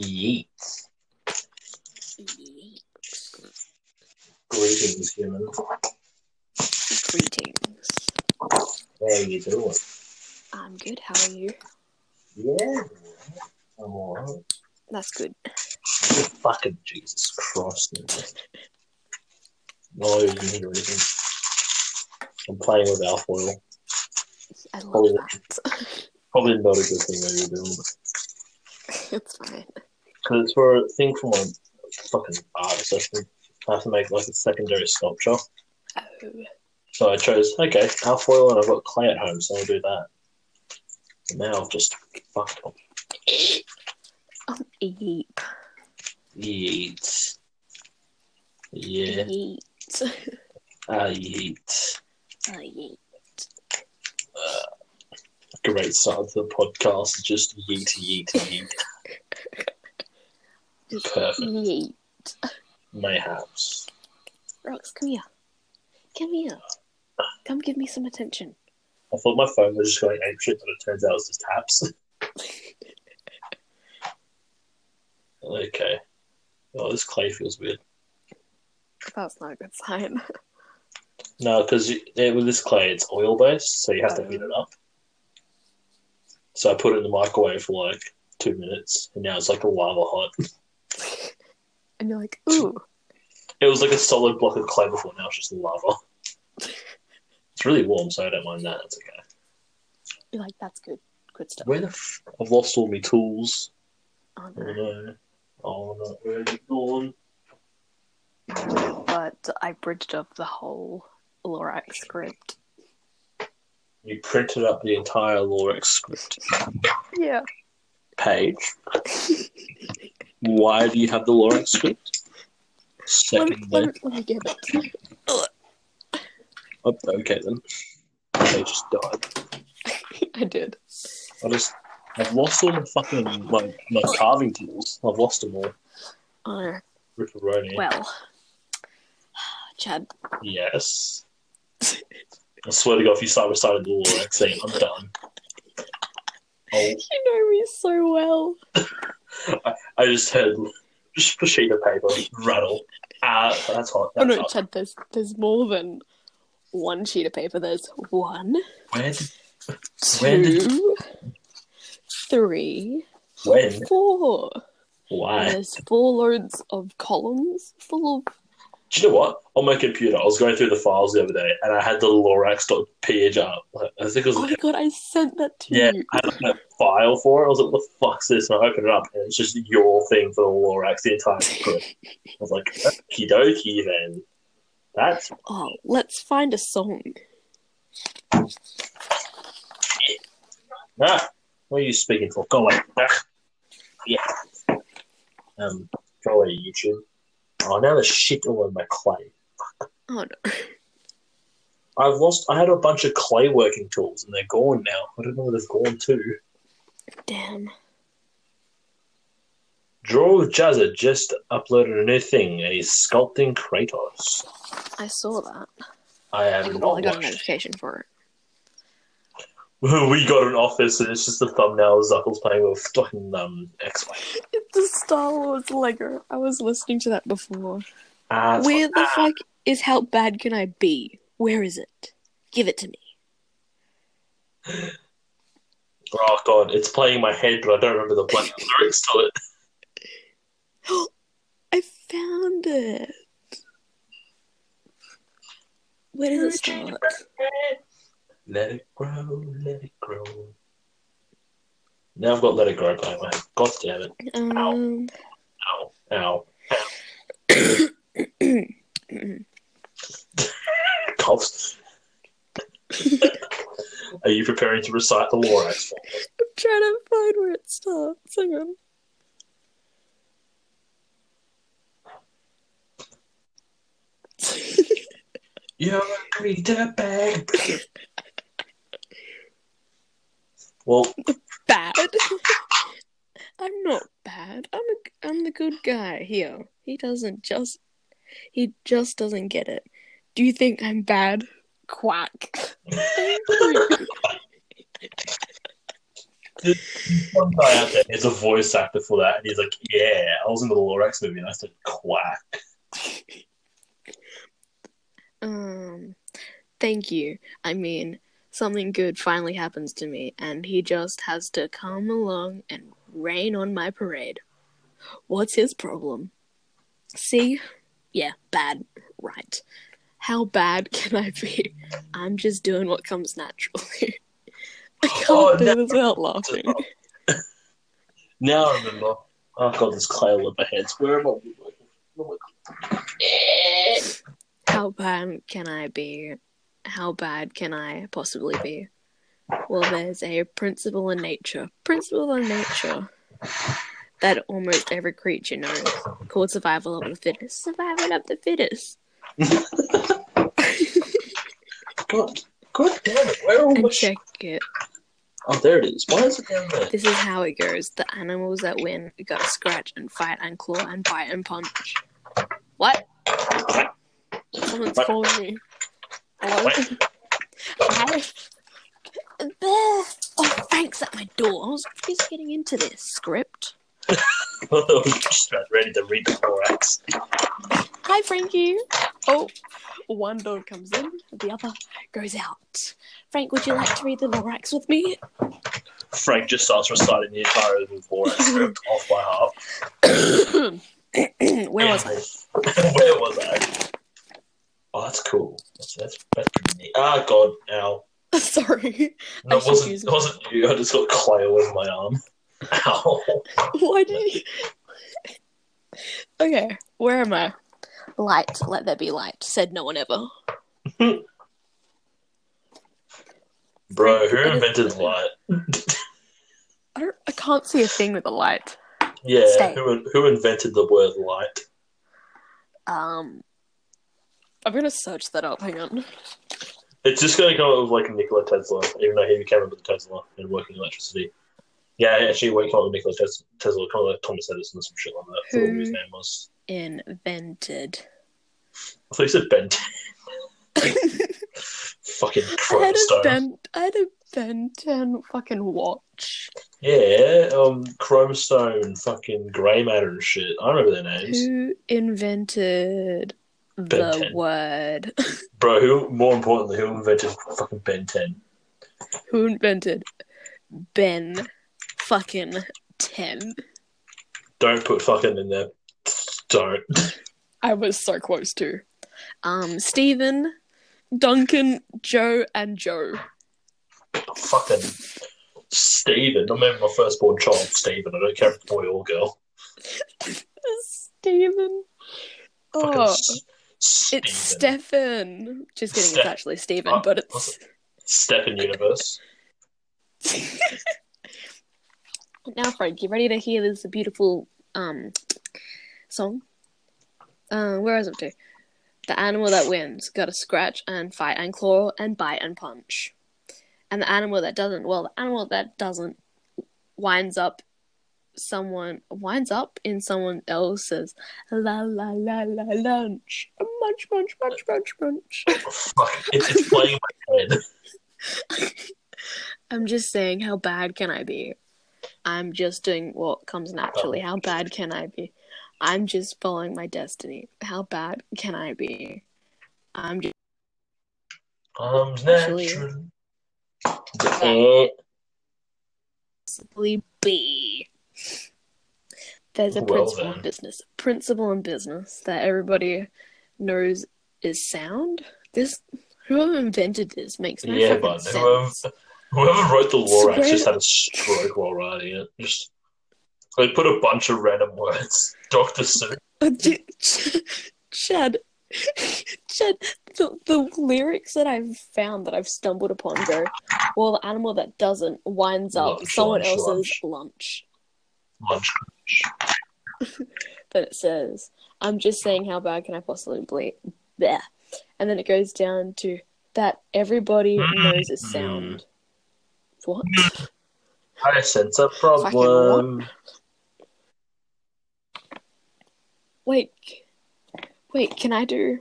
Yeet. Greetings, human. Greetings. How are you doing? I'm good. How are you? Yeah. I'm alright. That's good. Fucking Jesus Christ. No, you didn't hear anything. I'm playing with alfoil. I love Oh. that. Probably not a good thing that you're doing, it's fine. Because it's for a thing for my fucking art assessment. I have to make like a secondary sculpture. Oh, So I chose, okay, alfoil and I've got clay at home, so I'll do that. And now I've just fucked up. um, eep. Yeet. Yeah, Eat. I yeet. I eat. Great start to the podcast, just yeet, yeet, yeet. Just Perfect. Eat. Mayhaps. Rox, come here. Come here. Come give me some attention. I thought my phone was just going ape shit, but it turns out it's just taps. okay. Oh, this clay feels weird. That's not a good sign. No, because with this clay, it's oil based, so you have to heat it up. So I put it in the microwave for like two minutes, and now it's like a lava hot. And you're like, ooh. It was like a solid block of clay before, now it's just lava. It's really warm, so I don't mind that. It's okay. You're like, that's good. Good stuff. Where the f- I've lost all my tools. Oh, Oh no. no! Oh no! Where are you gone? But I bridged up the whole Lorax script. You printed up the entire Lorax script Yeah. page. Why do you have the Lorax script? Secondly, let, me, let me get it. oh, okay then. They just died. I did. I just, I've lost all my fucking my, my carving tools. I've lost them all. Oh. Ripperoni. Well, Chad, Yes. I swear to God, if you start reciting the thing, I'm done. Oh, you know me so well. I just heard just a sheet of paper rattle. Ah, that's hot. Oh no, hot. Chad, there's there's more than one sheet of paper. There's one, Where did, When did- two, three, when? four. Why? There's four loads of columns full of. Do you know what? On my computer, I was going through the files the other day, and I had the Lorax Lorax.png up. I think it was Oh my god, I sent that to yeah, you. Yeah, I had like, a file for it. I was like, "What the fuck's this?" And I opened it up, and it's just your thing for the Lorax, the entire script. I was like, "Okie dokie, then." That's Oh, let's find a song. ah. What are you speaking for? Go away. Ah. Yeah. Um. Go away, YouTube. Oh, now there's shit all over my clay. Oh no. I've lost. I had a bunch of clay working tools, and they're gone now. I don't know where they've gone to. Damn. Draw with Jazza just uploaded a new thing, and he's sculpting Kratos. I saw that. I have Well, not I got a watched. notification for it. we got an office, and it's just a thumbnail of Zuckles playing with fucking um X-Wing. It's the Star Wars Lego. I was listening to that before. It's Where like, the ah. fuck is how bad can I be? Where is it? Give it to me. Oh god, it's playing in my head, but I don't remember the bloody lyrics to it. I found it. Where does it start? Let it grow, let it grow. Now I've got Let It Grow playing my. God damn it. Um, Ow. Ow. Coughs. Are you preparing to recite the for? I'm trying to find where it starts. Hang on. You're a greeter bag. Well, bad. I'm not bad. I'm a, I'm the good guy here. He doesn't just he just doesn't get it. Do you think I'm bad? Quack. Some guy out there is a voice actor for that, and he's like, "Yeah, I was in the Lorax movie, and I said quack." Um, thank you. I mean, something good finally happens to me, and he just has to come along and rain on my parade. What's his problem? See? Yeah, bad. Right. How bad can I be? I'm just doing what comes naturally. I can't Oh, do no. this without laughing. Now I remember. Oh god, there's clay all over my heads. Where am I? How bad can I be? How bad can I possibly be? Well, there's a principle in nature. Principle in nature that almost every creature knows called survival of the fittest. Survival of the fittest. God, god damn it! Where are all And shit? check it. Oh, there it is. Why is it down there? This is how it goes. The animals that win gotta scratch and fight and claw and bite and punch. What? Someone's What? calling me. Hello? Oh, Frank's at my door. I was just getting into this script. Just about ready to read the Lorax. Hi, Frankie. Oh, one dog comes in, the other goes out. Frank, would you like to read the Lorax with me? Frank just starts reciting the entire Lorax script off by half. Where was I? Where was I? Oh, that's cool. That's that's, that's pretty neat. Ah, God, ow. Sorry. No, I it wasn't, it wasn't you. I just got clay all over my arm. Ow. Why did you? okay, where am I? Light, let there be light. Said no one ever. Bro, who invented is- light? I don't. I can't see a thing with a light. Yeah, Stay. who, who invented the word light? Um, I'm gonna search that up. Hang on. It's just going to come up with like Nikola Tesla, even though he came up with Tesla and working electricity. Yeah, actually, he came up with Nikola Tes- Tesla, kind of like Thomas Edison or some shit like that. What his Who? name was. Invented. I thought he said bent. Fucking I had a Chromastone. Ben. I had a Ben 10 fucking watch. Yeah, um, Chromastone, fucking grey matter and shit. I don't remember their names. Who invented Ben the 10. word? Bro, who, more importantly, who invented fucking Ben 10? Who invented Ben fucking 10? Don't put fucking in there. Don't. I was so close to. Um, Stephen, Duncan, Joe, and Joe. fucking Stephen. I remember my firstborn child, Stephen. I don't care if it's boy or girl. Stephen. Fucking Oh, S- Stephen. it's Stefan. Just kidding, Ste- it's actually Stephen, Oh, but it's. Steven Universe. now, Frank, you ready to hear this beautiful um song? Uh, where is it to? The animal that wins got to scratch and fight and claw and bite and punch, and the animal that doesn't, well, the animal that doesn't winds up someone winds up in someone else's la la la la lunch munch munch munch munch munch. It's, it's playing in my head. I'm just saying, how bad can I be? I'm just doing what comes naturally. How bad can I be? I'm just following my destiny. How bad can I be? I'm just Arms Actually- natural. Eh, simply be. There's a Well principle in business. Principle in business that everybody knows is sound. This whoever invented this makes no Yeah, but sense. whoever, whoever wrote the Lorax Swear- just had a stroke while writing it. Just they put a bunch of random words. Doctor Seuss. Uh, d- Chad, Chad, the, the lyrics that I've found that I've stumbled upon go, well, the animal that doesn't winds up Lunch, someone lunch, else's lunch. Lunch. But it says, I'm just saying, how bad can I possibly be? There. And then it goes down to that everybody mm-hmm. knows is sound. What? I sense a problem. Wait. Wait, can I do.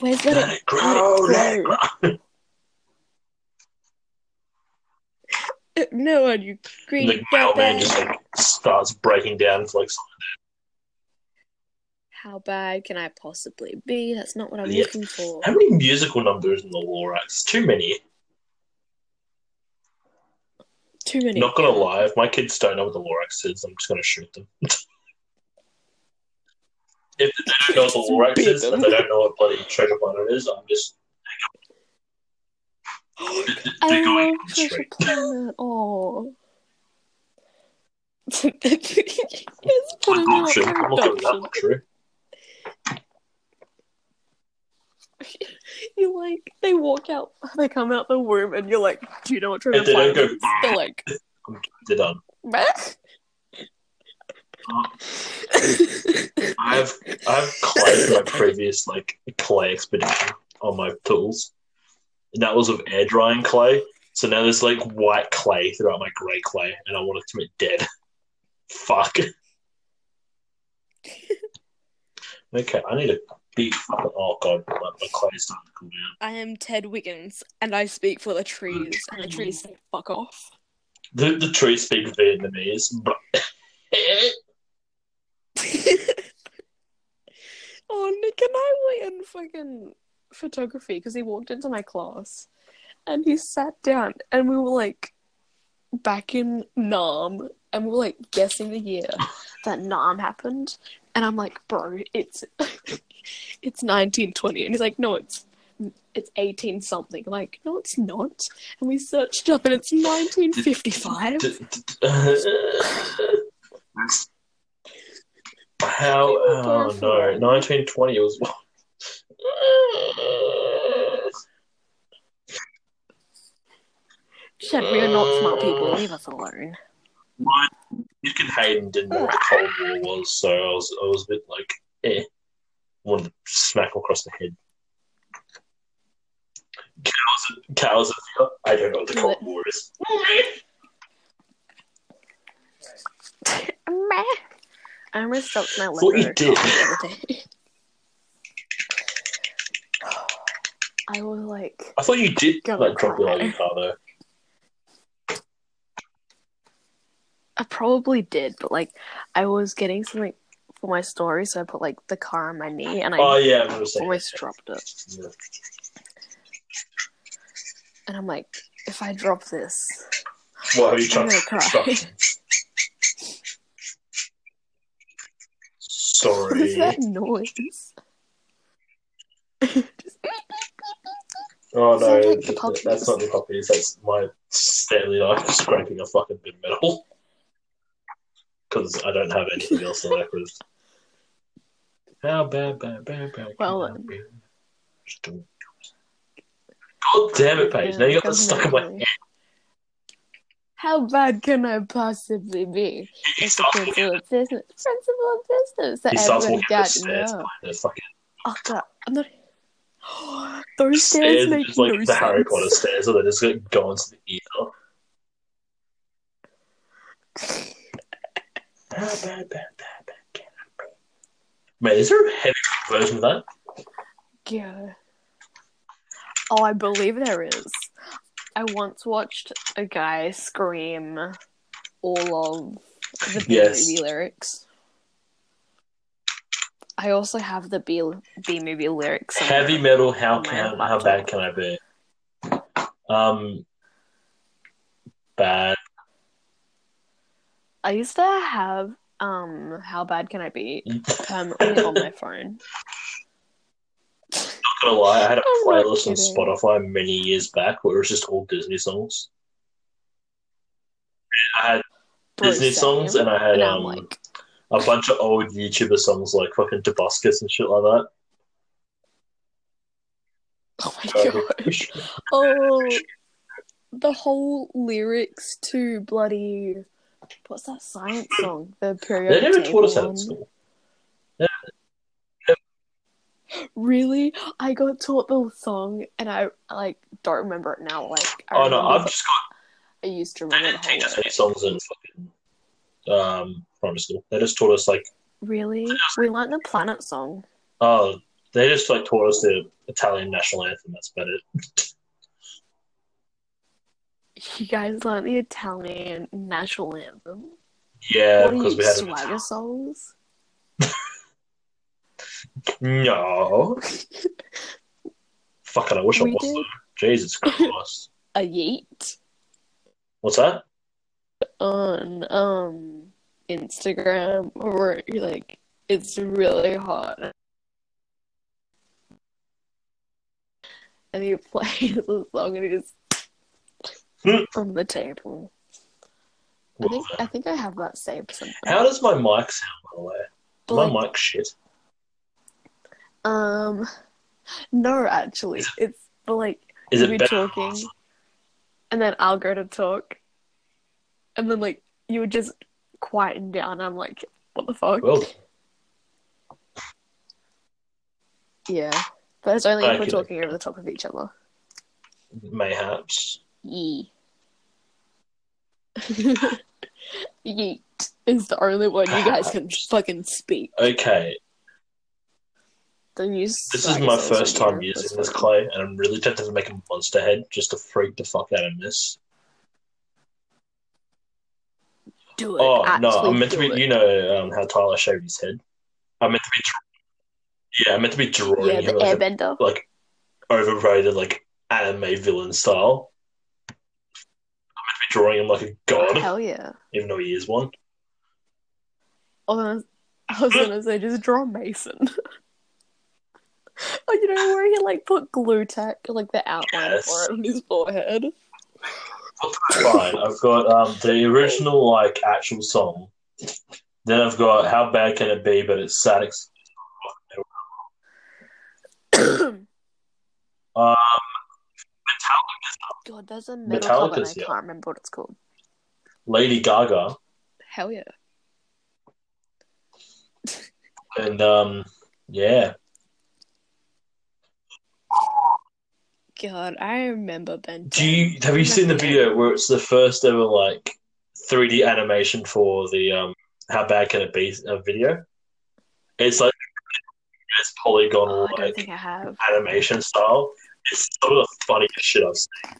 Where's that? Let it grow, let it grow. no one, you And greedy the mailman dirtbag. just like starts breaking down for like How bad can I possibly be? That's not what I'm Yeah. looking for. how many musical numbers in the Lorax? Too many. Too many. Not gonna lie, if my kids don't know what the Lorax is, I'm just gonna shoot them. if they don't know what the Lorax Beat is them. and they don't know what bloody treasure planet is, I'm just I love Treasure. Planet. Oh. it's Good putting out option. I'm not gonna that production. true. You like they walk out, they come out the womb, and you're like, "Do you know what Treasure And they don't Planet go, is?" They're like, They're done. "Meh." Uh, I have I have clay my previous like clay expedition on my tools, and that was of air drying clay. So now there's like white clay throughout my grey clay, and I want it to be dead. Fuck. okay, I need a big fucking. Oh god, my, my clay is starting to cool down. I am Ted Wiggins, and I speak for the trees, and the trees say, "Fuck off." The the trees speak Vietnamese, but oh, Nick and I wait and fucking photography because he walked into my class and he sat down and we were like back in Nam and we were like guessing the year that Nam happened. And I'm like, bro, it's it's 1920. And he's like, no, it's it's 18 something. I'm like, no, it's not. And we searched up and it's 1955. D- d- d- How? Oh no! 1920 was. Shit, we are not smart people. Leave us alone. My Nick and Hayden didn't know what the Cold War was, so I was I was a bit like, eh, wanted to smack across the head. Cows, cows. I don't know what the Cold War is. Meh. I almost dropped my Thought you did. I was like, I thought you did like drop your car though. I probably did, but like, I was getting something for my story, so I put like the car on my knee, and I Oh yeah, I almost dropped it. that. And I'm like, if I drop this, What have you I'm tried? gonna cry. instructions? what is Sorry. that noise? Oh no, like that's not the puppies. That's my Stanley knife scraping a fucking bit of metal. Because I don't have anything else to work with. How bad, bad, bad, bad. Well, can then. I be? Just do it. God damn it, Paige. Now you got that stuck in my head. How bad can I possibly be? He It's starts walking, principle of business. Principle of business that he starts walking got the stairs. fucking Oh god, I'm not. Those stairs stairs make just like no the Harry. Potter stairs, so they just like, go into the ear. How bad, bad, bad, bad can I be? Man, is there a heavy version of that? Yeah. Oh, I believe there is. I once watched a guy scream all of the B Yes. movie lyrics. I also have the B B movie lyrics. Heavy metal, how can how bad can I be? Um, bad. I used to have um how bad can I be permanently on my phone. Not gonna lie, I had a I'm playlist on. Spotify many years back where it was just all Disney songs. I had Bro, Disney songs and I had And um, like, a bunch of old YouTuber songs like fucking Tobuscus and shit like that. oh my gosh. Oh, the whole lyrics to bloody what's that science song? The period. They never taught us that one. at school. Really, I got taught the song, and I like don't remember it now. Like, I Oh no, remember I've the- just got I used to they remember didn't the teach whole us any lyrics. songs in fucking um primary school. They just taught us like Really, we learned the planet song. oh they just like taught us the Italian national anthem. That's about it. You guys learned the Italian national anthem. Yeah, because we had swagger songs? no. Fucking, I wish We I was. did. though. Jesus Christ. A yeet What's that? on um Instagram where you're like it's really hot. And you play the song and you just from the table. I think. I think I have that saved somewhere. How does my mic sound, by the way? But, my mic shit. Um, no, actually, it's but like Is you'll it talking, and then I'll go to talk, and then like you would just quieten down. I'm like, what the fuck? Well, yeah, but it's only if we're talking over the top of each other. mayhaps. Yee. Yeet is the only one you guys can fucking speak. Okay, Don't use. this is my first time using this clay, and I'm really tempted to make a monster head just to freak the fuck out of this. Do it. Oh no, I'm meant to be. it. You know um, how Tyler shaved his head. I'm meant to be. Yeah, I'm meant to be drawing Yeah, the him like, a, like overrated, like anime villain style. I'm meant to be drawing him like a god, Hell yeah. even though he is one. I was, I was gonna say just draw Mason. oh, you know where he like put glue tack, like the outline Yes. for it on his forehead. Fine. I've got um, the original like actual song. Then I've got how bad can it be, but it's sad. Ex- um, God, there's a metal and I Metallica's, yeah. can't remember what it's called. Lady Gaga, Hell yeah. and um, yeah, God, I remember Ben. Do you have you seen the video where it's the first ever like 3D animation for the um how bad can it be uh, video? It's like it's polygonal Oh, I don't like think I have. animation style. It's some of the funniest shit I've seen.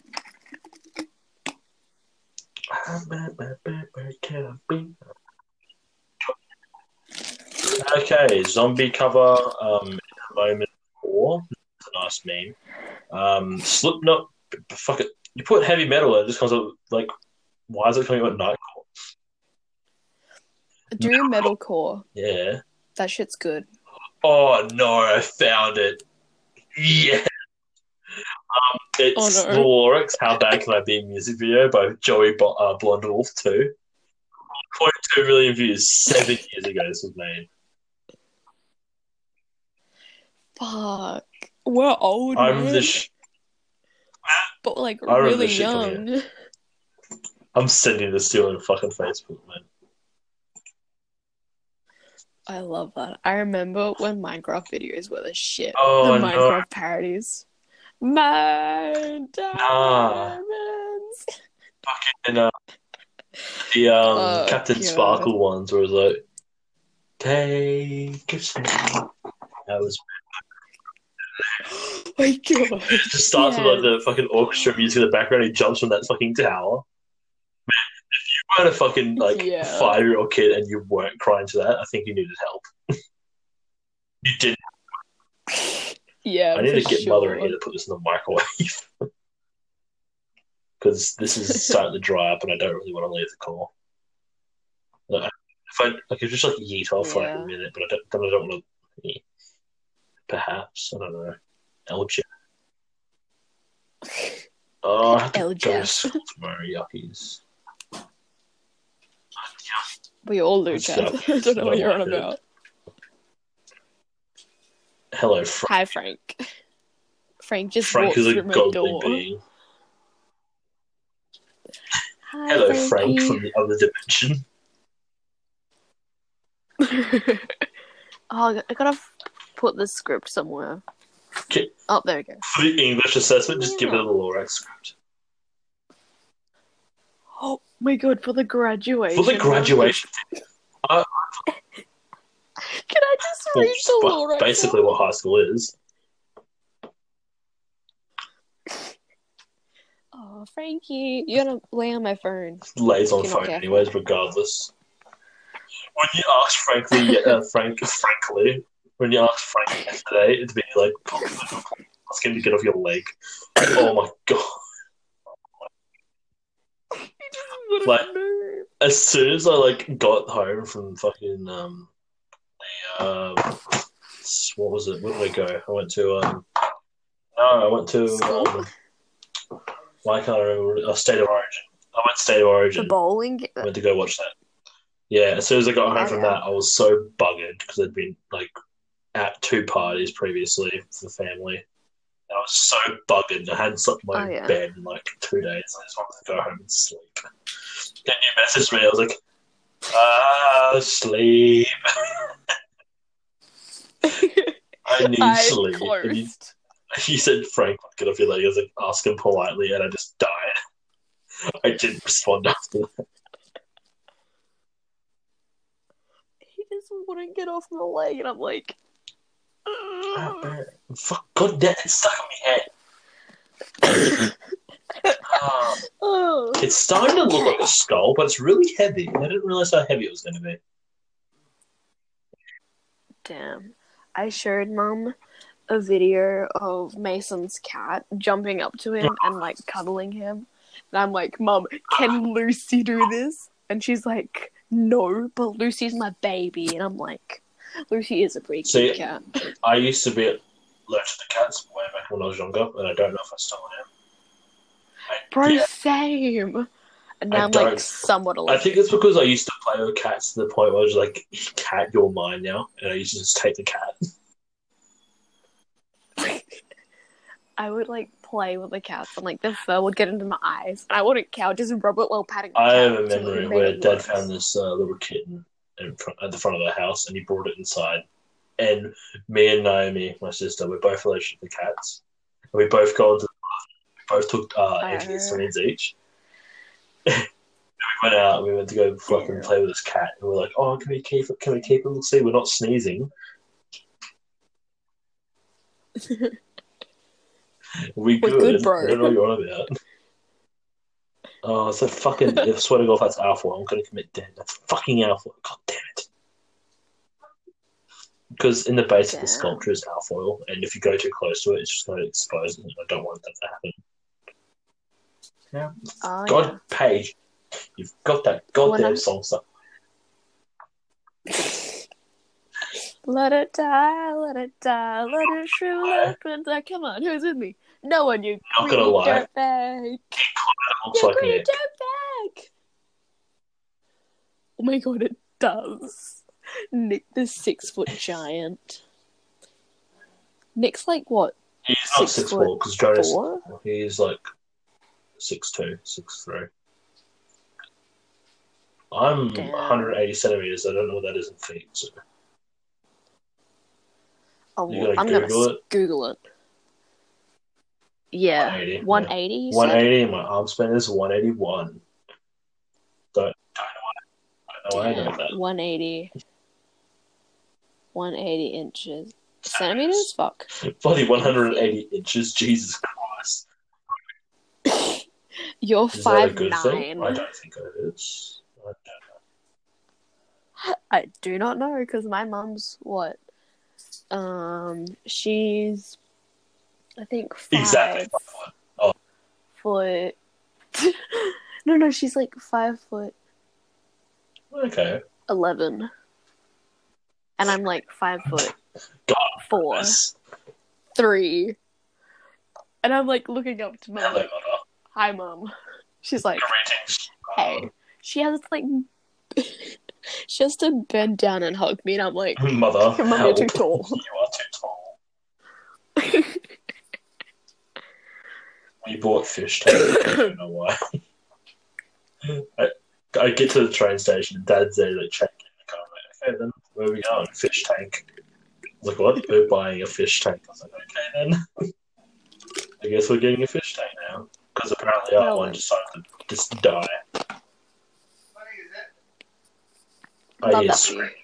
Okay, zombie cover. Um, in a moment four. That's a nice name. Um, Slipknot. Fuck it. You put heavy metal it just comes up like. Why is it coming up at Nightcore? Do metalcore? Yeah. That shit's good. Oh no, I found it. Yeah. It's Oh, no. the lyrics. How bad can I be? Music video by Joey Bo- uh, Blonde Wolf two. 1.2 million views seven years ago. This was made. Fuck. We're old, I remember man, this. Sh- but like I remember really this shit coming young. I'm sending this to you on fucking Facebook, man. I love that. I remember when Minecraft videos were the shit. Oh, the no. Minecraft parodies. My diamonds. And uh, the um, Oh, Captain God. Sparkle ones where it was like, take a. That was Oh my god. it just starts with like the fucking orchestra music in the background. He jumps from that fucking tower. Man, if you weren't a fucking like Yeah. five year old kid and you weren't crying to that, I think you needed help. you did. Yeah. I need to get mother in here to put this in the microwave because this is starting to dry up, and I don't really want to leave the core. Like, if I, I could just like yeet off for like a minute, but I don't, then I don't want to. Perhaps I don't know. LJ. Oh, I have to go to school tomorrow. Yuckies. We all do, Chad. I don't know what you're on about. Hello, Frank. Hi, Frank. Frank just Frank walked is a godly door. being. Hi, Hello, Frank from the other dimension. oh, I gotta put the script somewhere. Okay. Oh, there we go. For the English assessment, just give it a Lorax script. Oh my god, for the graduation. For the graduation, uh, Can I just read the well, Lorax? basically what high school is. Oh, Frankie. You're gonna lay on my phone. lays on phone careful. anyways, regardless. When you ask frankly, uh, Frank, frankly, when you ask Frank yesterday, it'd be like, ask him to get off your leg. Oh my god! Like- As soon as I like got home from fucking um, uh, what was it? Where did we go? I went to um, no, I went to um, why can't I remember? Uh, State of Origin. I went to State of Origin. the bowling. I went to go watch that. Yeah, as soon as I got home from that, I was so buggered because I'd been like at two parties previously for the family. And I was so buggered. I hadn't slept in my Oh, yeah. bed in like two days. I just wanted to go home and sleep. Then you messaged me. I was like, ah, sleep. I need I sleep. And you, you said, Frank, get off your leg. I was like, ask him politely, and I just died. I didn't respond after that. He just wouldn't get off my leg, and I'm like, Ah, Fuck, God damn, it's stuck in my head. Ah, oh. it's starting to look like a skull, but it's really heavy. I didn't realize how heavy it was going to be. Damn. I showed mum a video of Mason's cat jumping up to him and like cuddling him. And I'm like, Mom, can Lucy do this? And she's like, No, but Lucy's my baby. And I'm like, Lucy is a pretty See- cat. I used to be allergic to cats way back when I was younger, and I don't know if I still am. I, Bro, yeah, same. And I now I'm like don't- somewhat I think it's because I used to play with cats to the point where I was like, "Cat, you're mine now," and I used to just take the cat. I would like play with the cats and like the fur would get into my eyes. And I wouldn't care, I'd just rub it while patting I have a memory where Dad found this uh, little kitten in front, at the front of the house, and he brought it inside. And me and Naomi, my sister, we're both allergic to cats. And we both go into the bathroom. We both took uh, antihistamines each. And we went out. We went to go fucking Yeah. play with this cat, and we're like, "Oh, can we keep it? Can we keep it? We'll see. We're not sneezing." we We're good. good, bro. I don't know what you're on about. Oh, it's a fucking. I swear to God, if that's alpha, I'm going to commit death. That's fucking alpha. God damn it. Because in the base of the sculpture is alfoil, and if you go too close to it, it's just going to expose it. I don't want that to happen. Yeah. Oh, God, Paige, you've got that goddamn I'm- song Let it die, let it die, let it shrivel lie. up and die. Come on, who's with me? No one, you Not gonna greedy lie. dirtbag. It looks You like greedy Nick. dirtbag. Oh my god, it does. Nick the six foot giant. Nick's like what? He's not Six six foot because Jonas. Four? He's like six two, six three. I'm Damn. 180 centimeters. I don't know what that is in feet. So. Oh, gonna I'm gonna Google it? Google it. Yeah, 180, 180. you 180, and my arm span is 181. Don't, don't know why. I don't know why I know that. 180. 180 inches. Centimeters? Fuck. Bloody 180 inches. Jesus Christ. You're Is five nine. thing? I don't think it is. I don't I do not know because my mum's what? Um, she's I think five Exactly. foot. no, no, she's like five foot. Okay. eleven, and I'm like five foot God. four, Yes. three, and I'm like looking up to mum. Hi, mum. She's like, Greetings. Uh, hey. She has to like. she has to bend down and hug me, and I'm like, Mother. Mum, you're too tall. You are too tall. We bought fish tank. I don't know why. I, I get to the train station and Dad's there like checking the car. I'm like, okay, then where are we going? Fish tank. I was like, what? We're buying a fish tank. I was like, okay, then. I guess we're getting a fish tank now. Because apparently our Well, one decided to just die. I Love that for screaming. you.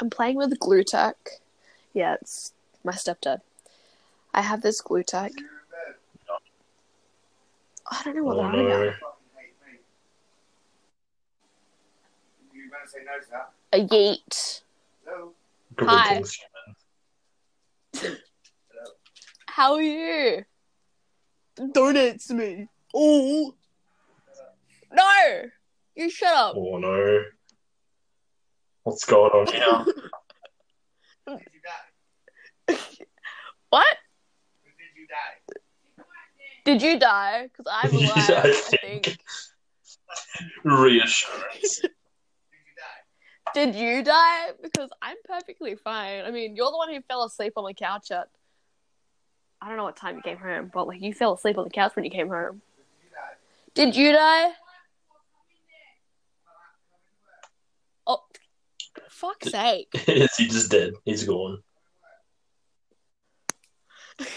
I'm playing with glue tack. Yeah, it's my stepdad. I have this glue tack. I don't know what Oh they're no. You gonna say no to that? A yeet. No. Hi. Greetings. How are you? Don't answer me. Oh. No! You shut up. Oh no. What's going on here? Did you die? What? Did you die? Did you die? Because I'm alive, Yeah, I I think. think. Reassurance. Did you die? Did you die? Because I'm perfectly fine. I mean, you're the one who fell asleep on the couch at. I don't know what time you came home, but like you fell asleep on the couch when you came home. Did you die? Did you die? Oh, fuck's sake! Is he just dead? He's gone.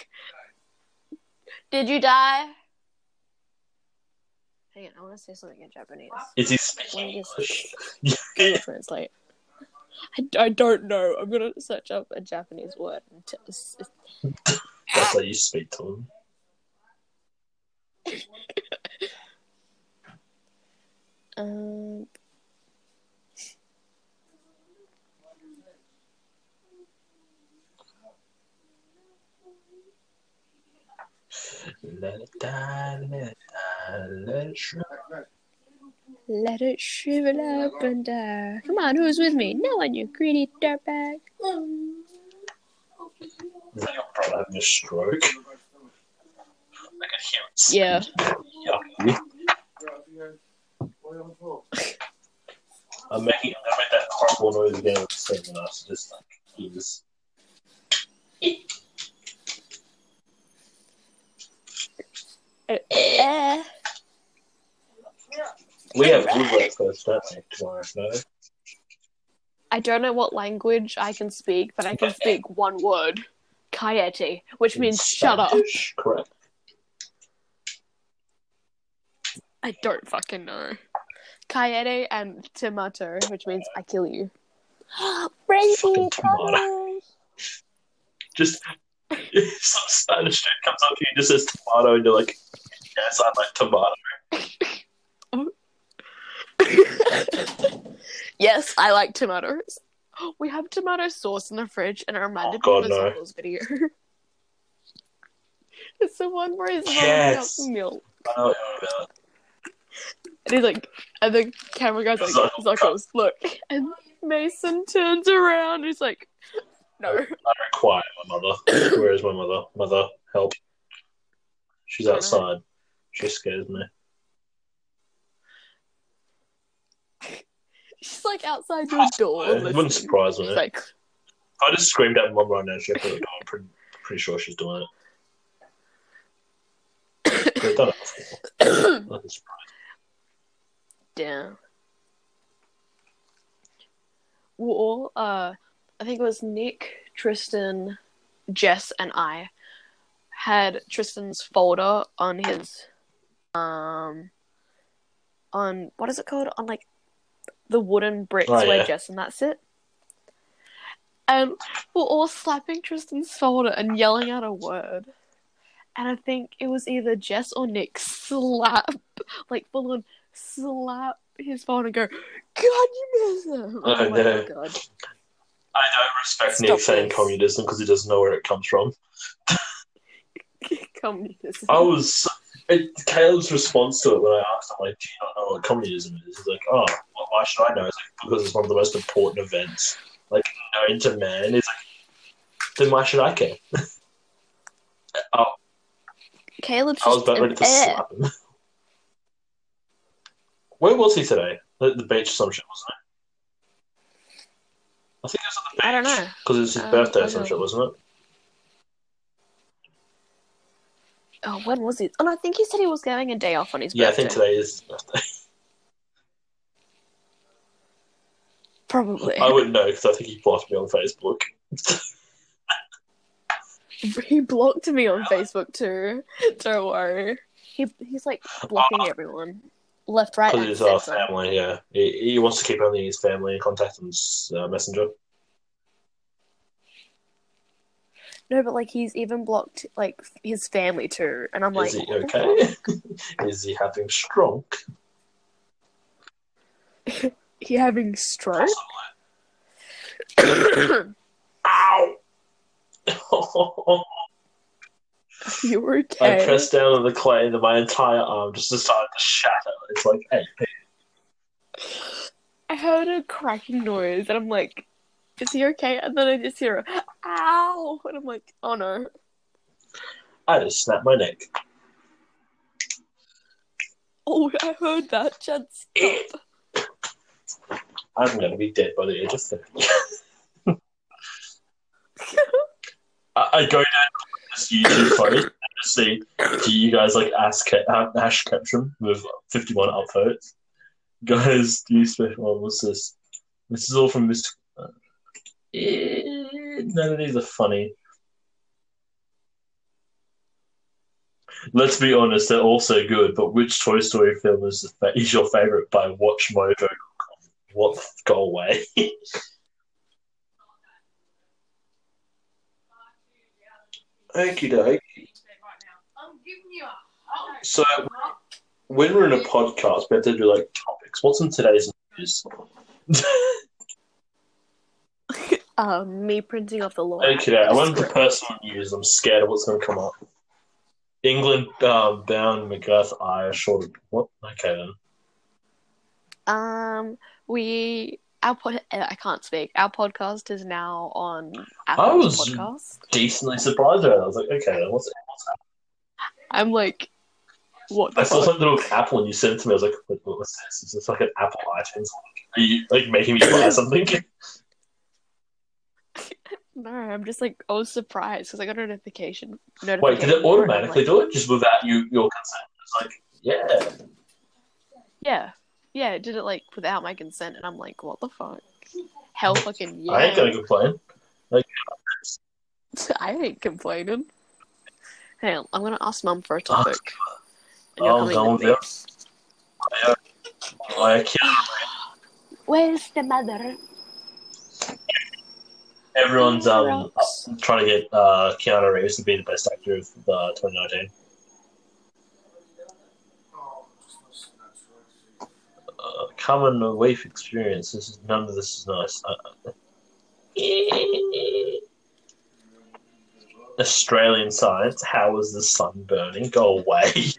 Did you die? Hang on, I want to say something in Japanese. Is he Let speaking me just English? Translate. I, I don't know. I'm gonna search up a Japanese word. That's how you speak to um, Let it die, let it die, let it shrivel. let it shrivel up and die. Come on, who's with me? No one, you greedy dirtbag. Is that your brother having a stroke? I can hear it. Yeah. Yucky. I'm making I made that horrible noise again with the same enough, just like he's Eh. We have woodwork first, don't we, tomorrow, no? I don't know what language I can speak, but I can speak one word. Kayeti, which In means shut up. Spanish? Correct. I don't fucking know. Kayete and tomato, which means I kill you. Crazy Fucking tomato. Just some Spanish dude comes up to you and just says tomato, and you're like, yes, I like tomato. yes, I like tomatoes. We have tomato sauce in the fridge, and it reminded Oh, me God, of a no. Video. it's the one where he's Yes. milk. I know what you're on about. And he's like, and the camera guy's like. Zuckles, look. And Mason turns around, he's like, no. I require my mother. Where is my mother? Mother, help. She's I don't know. outside. She scares me. She's like outside your door. It wouldn't listening. surprise me. She's like, I just screamed at mum right now, she'd put it down. I'm pretty, pretty sure she's doing it. They've done it. Nothing surprising. damn. Well, uh, I think it was Nick, Tristan, Jess, and I had Tristan's folder on his, um, on what is it called? On like the wooden bricks Oh, where yeah. Jess and that sit. Um, and we're all slapping Tristan's shoulder and yelling out a word. And I think it was either Jess or Nick slap, like full on slap his phone and go, God, you missed him. Oh, my no. god. I don't respect Stop Nick saying communism because he doesn't know where it comes from. Communism. I was. It, Caleb's response to it when I asked him, like, do you not know what communism is? He's like, oh, well, why should I know? It's like, because it's one of the most important events, like, known to man. It's like, then why should I care? oh, Caleb's I was about ready to air. slap him. Where was he today? At the beach or some shit, wasn't it? I think it was at the beach. I don't know. Because it was his Um, birthday or some shit, wasn't it? Oh, when was he? And I think he said he was going a day off on his birthday. Yeah, I think today is his birthday. Probably. I wouldn't know because I think he blocked me on Facebook. He blocked me on Facebook too. Don't worry. He he's like blocking everyone, left, right, and it's our family, yeah. He, he wants to keep only his family in contact on uh, Messenger. No, but like he's even blocked like his family too, and I'm like, Is he okay? Is he having stroke? He having stroke? Ow! you I okay? I pressed down on the clay and then my entire arm just decided to shatter. It's like, hey, I heard a cracking noise, and I'm like, is he okay? And then I just hear a ow, and I'm like, oh no. I just snapped my neck. Oh, I heard that. Chad, stop. I'm going to be dead by the age of 30. I, I go down to this YouTube and just see, do you guys like ask hash caption with 51 upvotes? Guys, do you special one? Oh, what's this? This is all from Mr. Eh, none of these are funny. Let's be honest, they're all so good, but which Toy Story film is, the is your favorite by WatchMojo.com? What? the- Go away. Okie doke. You a hug. So, when we're in a podcast, we have to do like topics. What's in today's news? Um, me printing off the law. okay, I went into personal news. I'm scared of what's going to come up. England um, bound McGuff Eye short of what? Okay then. Um, we our pod. uh, I can't speak. Our podcast is now on I was- Podcast. Decently surprised it. I was like, okay then, what's? What's that? I'm like, what the I saw fuck? something with Apple and you sent it to me. I was like, what, what's this? Is this like an Apple iTunes? Are you like making me buy something? No, I'm just like, I was surprised because I got a notification. Wait, did it automatically like, do it just without you your consent? It's like, yeah. Yeah, yeah, it did it like without my consent, and I'm like, what the fuck? Hell, fucking yeah! I ain't gonna complain. Like, I ain't complaining. Hey, I'm gonna ask mum for a oh, topic. Oh, coming go with on, me. yeah. Like, uh, Where's the mother? Everyone's um trying to get uh, Keanu Reeves to be the best actor of uh, 2019. Uh, common wave experience. This is none of this is nice. Uh, Australian science. How is the sun burning? Go away.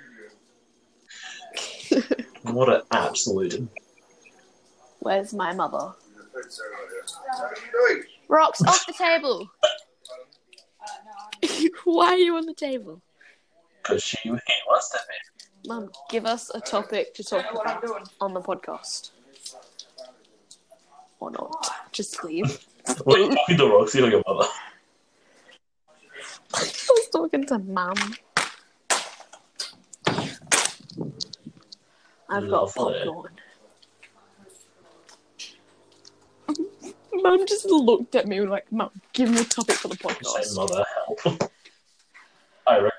what an absolute. Where's my mother? What are you doing? Rocks off the table. Why are you on the table? Because she he wants to be. Mum, give us a topic to talk about on the podcast. Or not. Just leave. What are you talking to Roxy or your mother? I was talking to mum. I've got Lovely. popcorn. Mum just looked at me and like, Mum, give me a topic for the Say podcast. mother help. I reckon.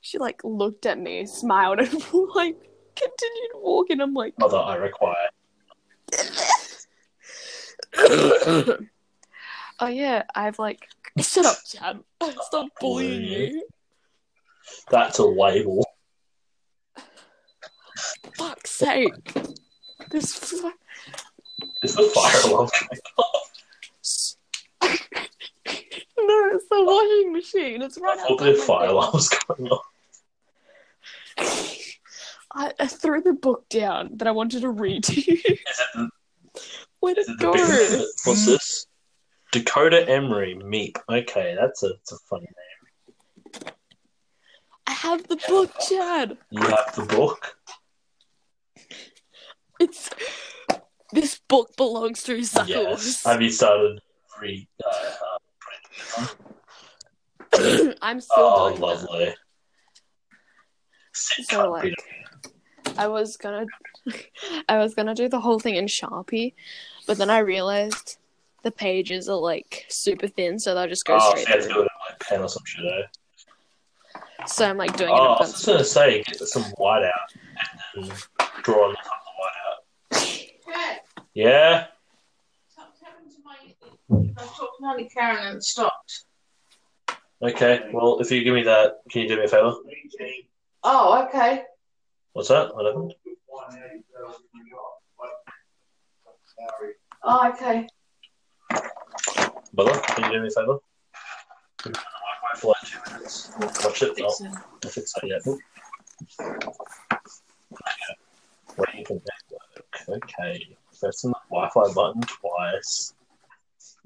She like looked at me, smiled, and like continued walking. I'm like, Mother, I require. oh yeah, I've like, shut up, Chad. Stop bullying bullying you. That's a label. Fuck's sake. This. Is the fire alarm going off? no, it's the washing machine. It's right I thought the fire alarm was going off. I, I threw the book down that I wanted to read to you. Is it the, Where'd is it it go? big, What's this? Dakota Emery, Meep. Okay, that's a, that's a funny name. I have the book, Chad. You have the book. It's this book belongs to Zuckles. Yes. Have you started re? Uh, uh, I'm still oh, doing lovely. Sit So like, I was gonna, I was gonna do the whole thing in Sharpie, but then I realized the pages are like super thin, so they'll just go Oh, so straight to through. do it in like pen or some shit. Eh? So I'm like doing Oh, I it in was just gonna say, get some white out and then draw on the top of the white out. Yeah. Something's happened to my. I was talking to Auntie Karen and it stopped. Okay, well, if you give me that, can you do me a favor? Oh, okay. What's that? What happened? Oh, okay. Bella, can you do me a favor? For like two minutes. Watch it. I fixed that yet. Waiting for network. Okay. Pressing the Wi-Fi button twice.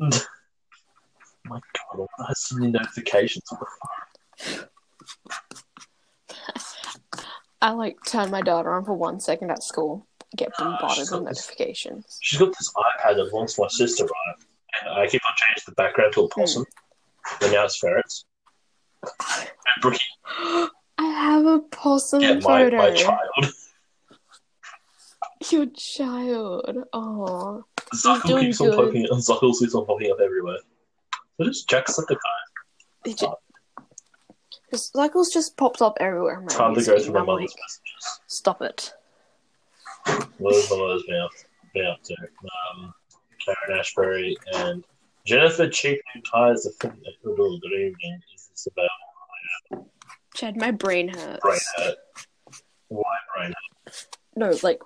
oh my god, I have so many notifications on the phone. I like turn my data on for one second at school, get ah, bombarded with notifications. She's got this iPad that belongs to my sister, right? And I keep on changing the background to a hmm. possum. But now it's ferrets. And Brookie, I have a possum yeah, my, photo. my child. Your child. Oh, doing keeps on good. popping Zuckle keeps on popping up everywhere. What is Jacksepticeye? it just, his cycles just popped up everywhere. Time to go through my mother's like, messages. Stop it. What has my mother's been up, been up to? Um, Karen Ashbury and Jennifer Cheap New Ties, the film that could do good evening. Is this about Chad, my brain hurts. brain hurt? Why brain hurt? No, like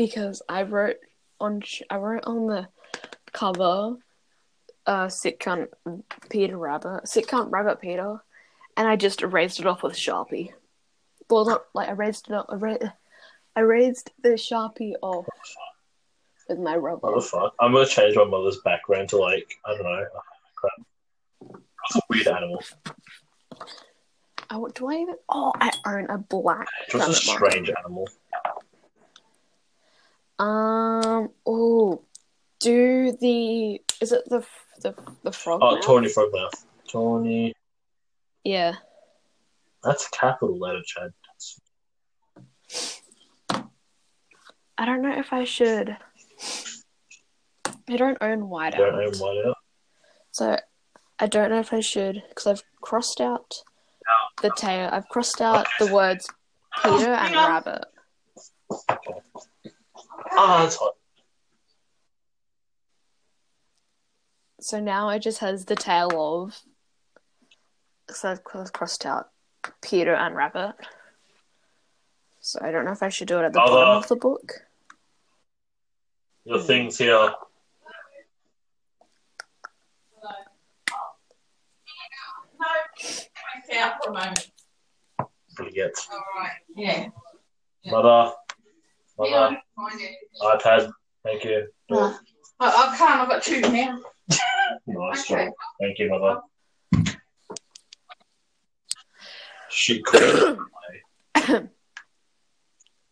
because I wrote on I wrote on the cover, uh, sitcom Peter Rabbit, sitcom Rabbit Peter, and I just erased it off with Sharpie. Well, not like I erased it. Off, I, ra- I raised the Sharpie off with my rubber. Motherfucker. I'm gonna change my mother's background to like, I don't know. Crap. What's a weird animal? Oh, do I even? Oh, I own a black What's a strange animal? Um. Oh, do the is it the the the frog? Oh, mouth? Tawny Frogmouth. Tawny. Yeah. That's a capital letter, Chad. I don't know if I should. I don't own whiteout, Don't own whiteout. so I don't know if I should because I've crossed out the tail. I've crossed out the words Peter and rabbit. Ah. So now it just has the tail of. So I've crossed out Peter and rabbit. So I don't know if I should do it at the Other- bottom of the book. Your things here. No, I out for a moment. Forget. All right. Yeah. Mother. Hang Mother. on. iPad. Thank you. I, I can't. I've got two now. Nice Okay. job. Thank you, Mother. She could.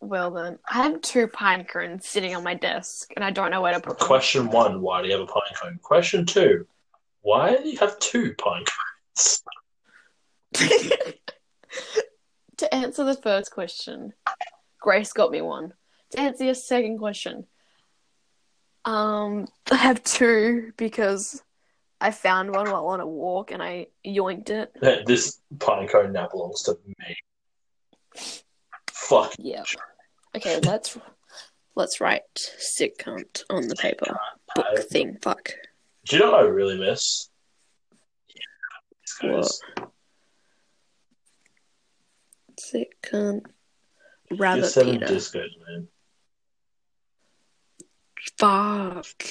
Well then, I have two pine cones sitting on my desk, and I don't know where to put them. Question one: Why do you have a pine cone? Question two: Why do you have two pine cones? to answer the first question, Grace got me one. To answer your second question, um, I have two because I found one while on a walk and I yoinked it. This pine cone now belongs to me. Fuck. Yeah. Okay, let's let's write sick cunt on the paper book I- thing. Fuck. Do you know what I really miss? What? Sick cunt. Your Rabbit seven Peter. discos, man. Fuck.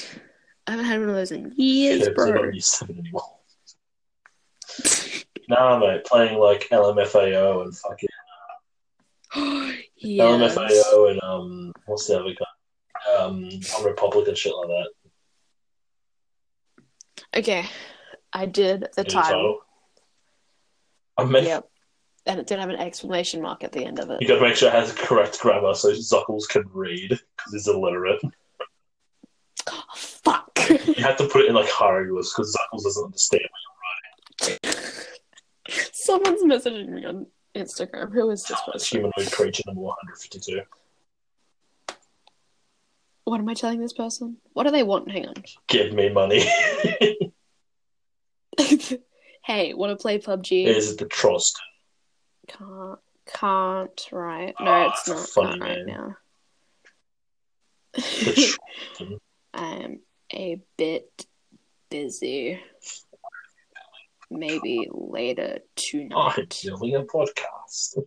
I haven't had one of those in years, I bro. don't use seven anymore. Nah, mate, playing like LMFAO and fucking yes. LMFAO and um, what's the other guy? Um, Republic and shit like that. Okay, I did the title. I Yep, and it didn't have an exclamation mark at the end of it. you got to make sure it has correct grammar so Zuckles can read because he's illiterate. Oh. You have to put it in like hieroglyphs because Zuckles doesn't understand. Someone's messaging me on Instagram. Who is this person? humanoid creature number 152. What am I telling this person? What do they want? Hang on. Give me money. hey, want to play PUBG? Is it the trust? Can't. Can't. Right. No, Ah, it's not. funny, right man. now. The tr- I'm a bit busy. maybe later I'm tonight. doing a podcast.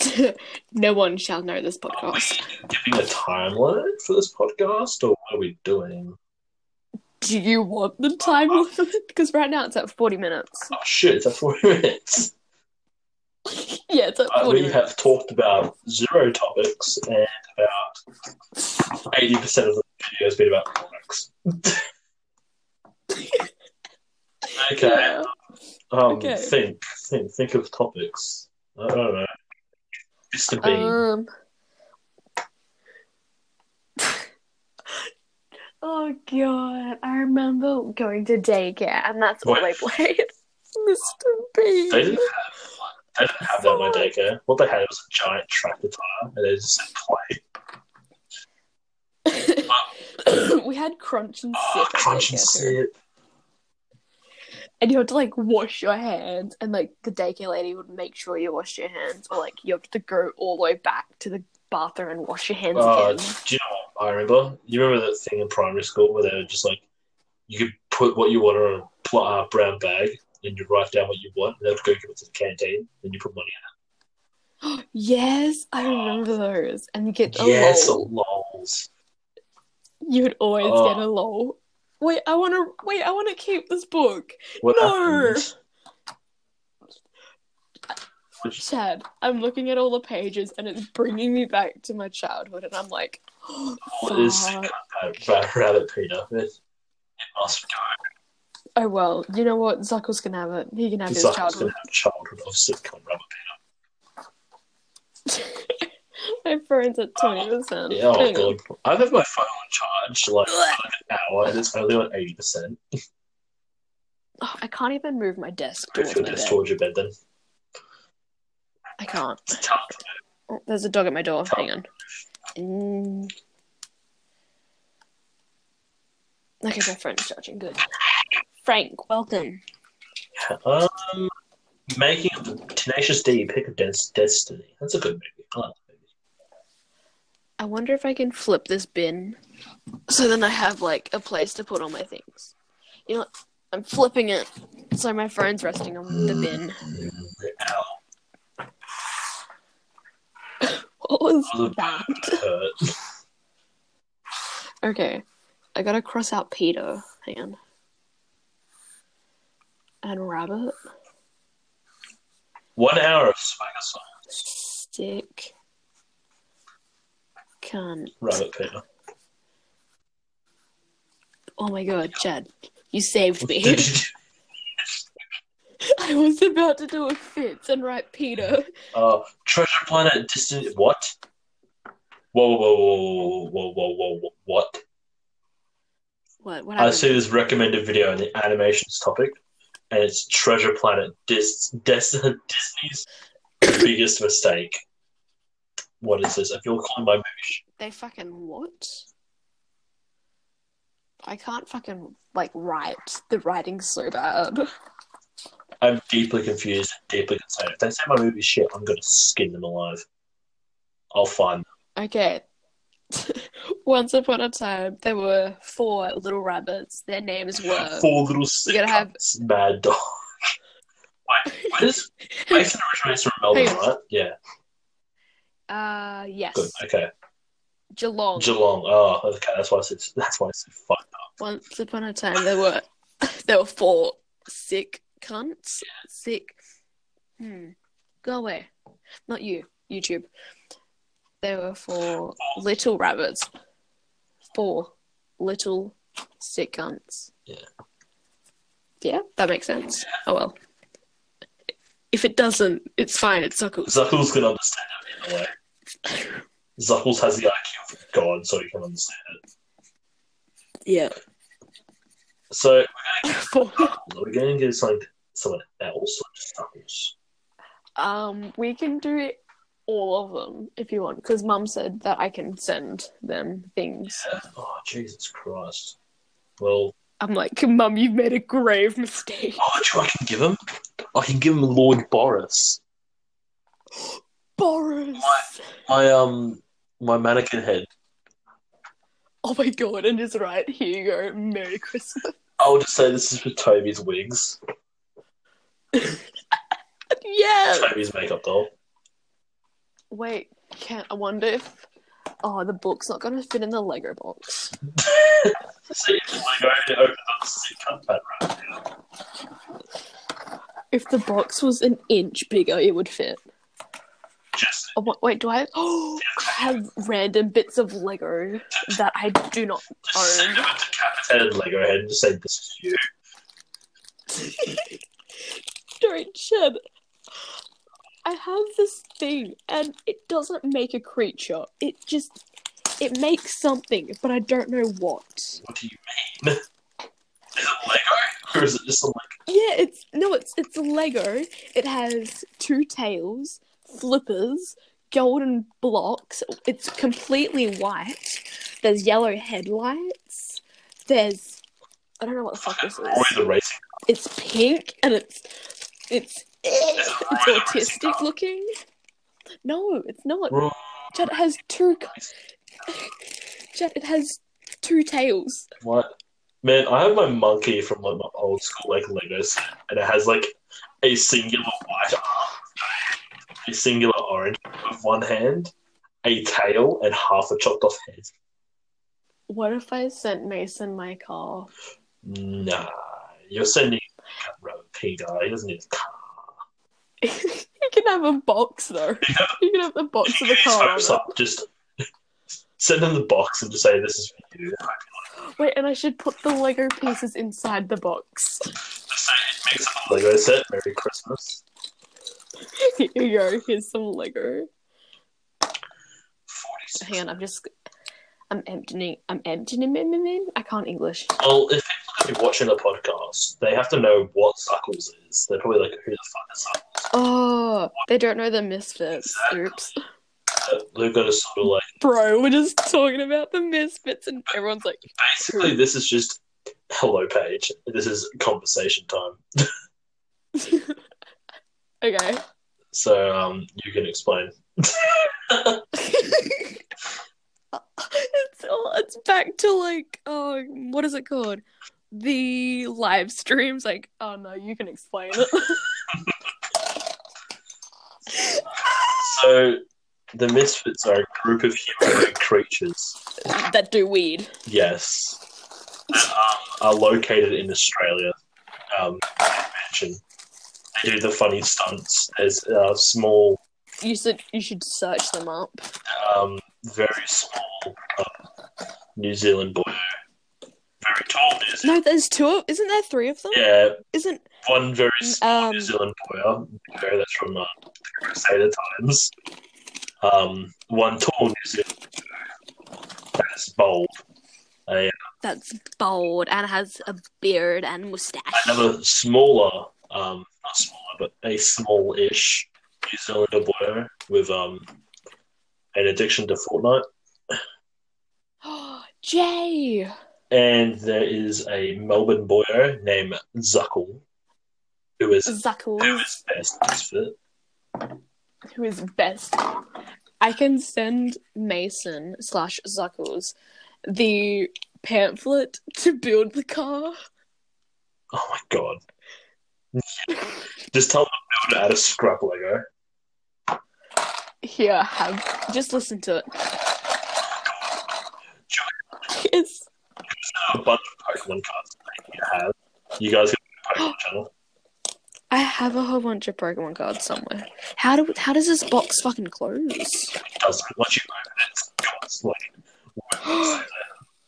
no one shall know this podcast. giving a timeline for this podcast, or what are we doing? Do you want the time limit? Because right now it's at 40 minutes. Oh shit, it's at 40 minutes. yeah, it's at Uh, we minutes. have talked about zero topics, and about 80% of the video has been about comics. okay. Yeah. Um, Okay. Think, think, think of topics. I don't know. Mr. Bean. Um. oh god, I remember going to daycare, and that's all What? they played. Mr. Bean. they didn't have, they didn't have that in my daycare. What they had was a giant tractor tire, and they just said play. we had crunch and Oh, sip. at crunch and sip. And you had to like wash your hands, and like the daycare lady would make sure you washed your hands, or like you have to go all the way back to the bathroom and wash your hands Uh, again. do you know what I remember? You remember that thing in primary school where they were just like, you could put what you want in a pl- uh, brown bag and you write down what you want, and they'd go give it to the canteen, and you put money in it Yes, I remember those. And you get in a it. Yes, lol. lols. You would always Oh. get a lol. Wait, I want to wait. I want to keep this book. What No. Which- Chad, I'm looking at all the pages, and it's bringing me back to my childhood, and I'm like, What is bad rabbit, Peter? It, it must go. Oh well, you know what? Zuckles can have it. He can have his Zucker's childhood. gonna have childhood of sitcom rabbit. my phone's at twenty percent. Yeah, oh god. I have my phone on charge like for an hour, and it's only on eighty percent. Oh, I can't even move my desk Move your desk bed. towards your bed then. I can't. Tough. Oh, there's a dog at my door. Hang on. Mm. Okay, my phone's charging. Good. Frank, welcome. Um, making the Tenacious D pick of Des- Destiny. That's a good movie. I like. I wonder if I can flip this bin so then I have like a place to put all my things. You know? I'm flipping it so my phone's resting on the bin. What was the that? back. Okay. I gotta cross out Peter. Hang on. And rabbit. One hour of Swagger Song. Stick can't. Rabbit Peter. Oh my god, Chad, you saved me. I was about to do a fit and write Peter. Uh, Treasure Planet Distant. What? Whoa, whoa, whoa, whoa, whoa, whoa, whoa, what? What? What? I see this recommended video in the animations topic, and it's Treasure Planet Dis- Disney's biggest mistake. What is this? If you're calling my movie, They fucking what? I can't fucking like write. The writing's so bad. I'm deeply confused, deeply concerned. If they say my movie's shit, I'm gonna skin them alive. I'll find them. Okay. Once upon a time, there were four little rabbits. Their names were. Four little we gotta have- mad dog. Wait, where does Mason originates from Melbourne, right? Yeah, Uh, yes. good. Okay, Geelong. Geelong. Oh, okay. That's why I said. That's why I said fuck. Once upon a time, there were there were four sick cunts. Sick. Hmm. Go away. Not you. YouTube. There were four little rabbits. Four little sick cunts. Yeah. Yeah, that makes sense. Oh well. If it doesn't, it's fine. It's suckles. Zuckles can understand it in a way. Zuckles has the IQ of God, so he can understand it. Yeah. So we're going to get something, someone else, not just Zuckles. Um, we can do all of them if you want, because Mum said that I can send them things. Oh, Jesus Christ. Well, I'm like, Mum, you've made a grave mistake. oh, do you know I can give him? I can give him Lord Boris. Boris. My um, my mannequin head. Oh my god! And it's right here you go. Merry Christmas. I'll just say this is for Toby's wigs. Yeah. Toby's makeup doll. Wait, can't I wonder if oh the book's not gonna fit in the Lego box. See, it's Lego it opens up the cut right now. If the box was an inch bigger, it would fit. Just Oh, wait, do I? Oh, I have random bits of Lego that I do not just send own. him a decapitated Lego head and just say this is you. Don't shed. I have this thing, and it doesn't make a creature. It just it makes something, but I don't know what. What do you mean? Lego? Or is it just some like Yeah, it's no, it's it's a Lego. It has two tails, flippers, golden blocks. It's completely white. There's yellow headlights. There's I don't know what the fuck this Roy is. the racing? It's pink and it's it's eh, it's Roy autistic looking. No, it's not. Roy- Chad, it has two. Chad, it has two tails. What? Man, I have my monkey from like my old school like Lego set, and it has like a singular white arm, a singular orange with one hand, a tail, and half a chopped off head. What if I sent Mason my car? Nah, you're sending Robert P guy. He doesn't need a car. you can have a box though. You can have the box of the car. on hopes it. up. Just send him the box and just say this is for you. Wait, and I should put the Lego pieces inside the box. Just it makes up a Lego set. Merry Christmas. Here you go. Here's some Lego. Forty. Hang on, I'm just. I'm emptying. I'm emptying. I can't English. Well, if people are watching the podcast, they have to know what Zuckles is. They're probably like, who the fuck is Zuckles? Oh, they don't know the Misfits. Oops. They're gonna sort of like. Bro, we're just talking about the Misfits, and everyone's like, Basically, this is just hello page. This is conversation time. okay. So um, you can explain. it's all, it's back to like oh what is it called the live streams like oh no you can explain it So the Misfits are a group of humanoid creatures. that do weed Yes, um, are located in Australia. Um, mention they do the funny stunts as a small, you should you should search them up um, very small um, New Zealand boy, very tall New Zealand. no there's two of isn't there three of them Yeah, isn't one very small um New Zealand boy, that's from uh, Crusader times. Um, one tall New Zealand that's bold. A, that's bold and has a beard and mustache another smaller, um, not smaller, but a small-ish New Zealander boy with um, an addiction to Fortnite. Oh Jay And there is a Melbourne boyo named Zuckle, who is who zuckles is best misfit. Who is best i can send mason slash zuckles the pamphlet to build the car Oh my god! Just tell them to build it out of scrap Lego. Here, have just listen to it. It's A bunch of Pokemon cards that you have. You guys a Pokemon channel. I have a whole bunch of Pokemon cards somewhere. How do how does this box fucking close? Does once you open it, it's gone. It's like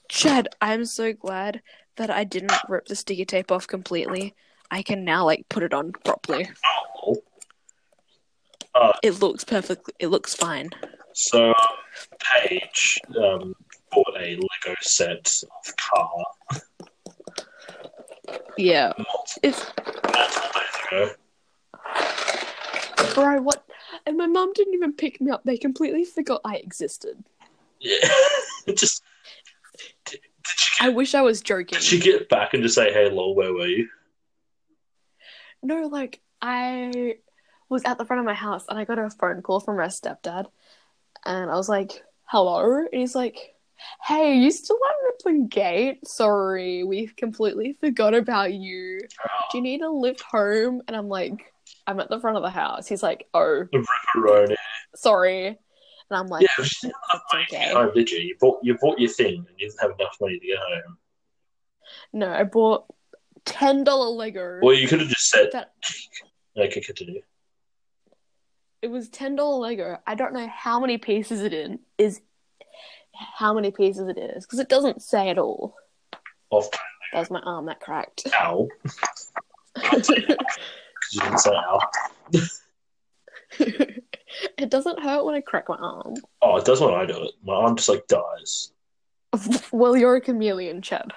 Chad, I'm so glad that I didn't rip the sticky tape off completely. I can now like put it on properly. oh. It looks perfectly. It looks fine. So Paige um, bought a Lego set of car Yeah, multiple, it's ago. bro. What? And my mum didn't even pick me up. They completely forgot I existed. Yeah, just did, did she I wish I was joking. did she get back and just say, "Hey, lol, where were you?" No, like I was at the front of my house and I got a phone call from my stepdad, and I was like, "Hello," and he's like, "Hey, are you still the gate. Sorry, we completely forgot about you. Do you need a lift home? And I'm like, I'm at the front of the house. He's like, oh, Ripperoni. sorry. And I'm like, Yeah, but you didn't have it's money to okay. get home, did you? You bought you bought your thing and you didn't have enough money to get home. no, I bought ten dollar Lego. Well, you could have just said, That "Okay, continue." it was ten dollar Lego. I don't know how many pieces it in is. How many pieces it is because it doesn't say at all. Off was my arm that cracked. ow you didn't say ow. it doesn't hurt when I crack my arm. Oh, it does when I do it. My arm just like dies. Well, you're a chameleon, Chad.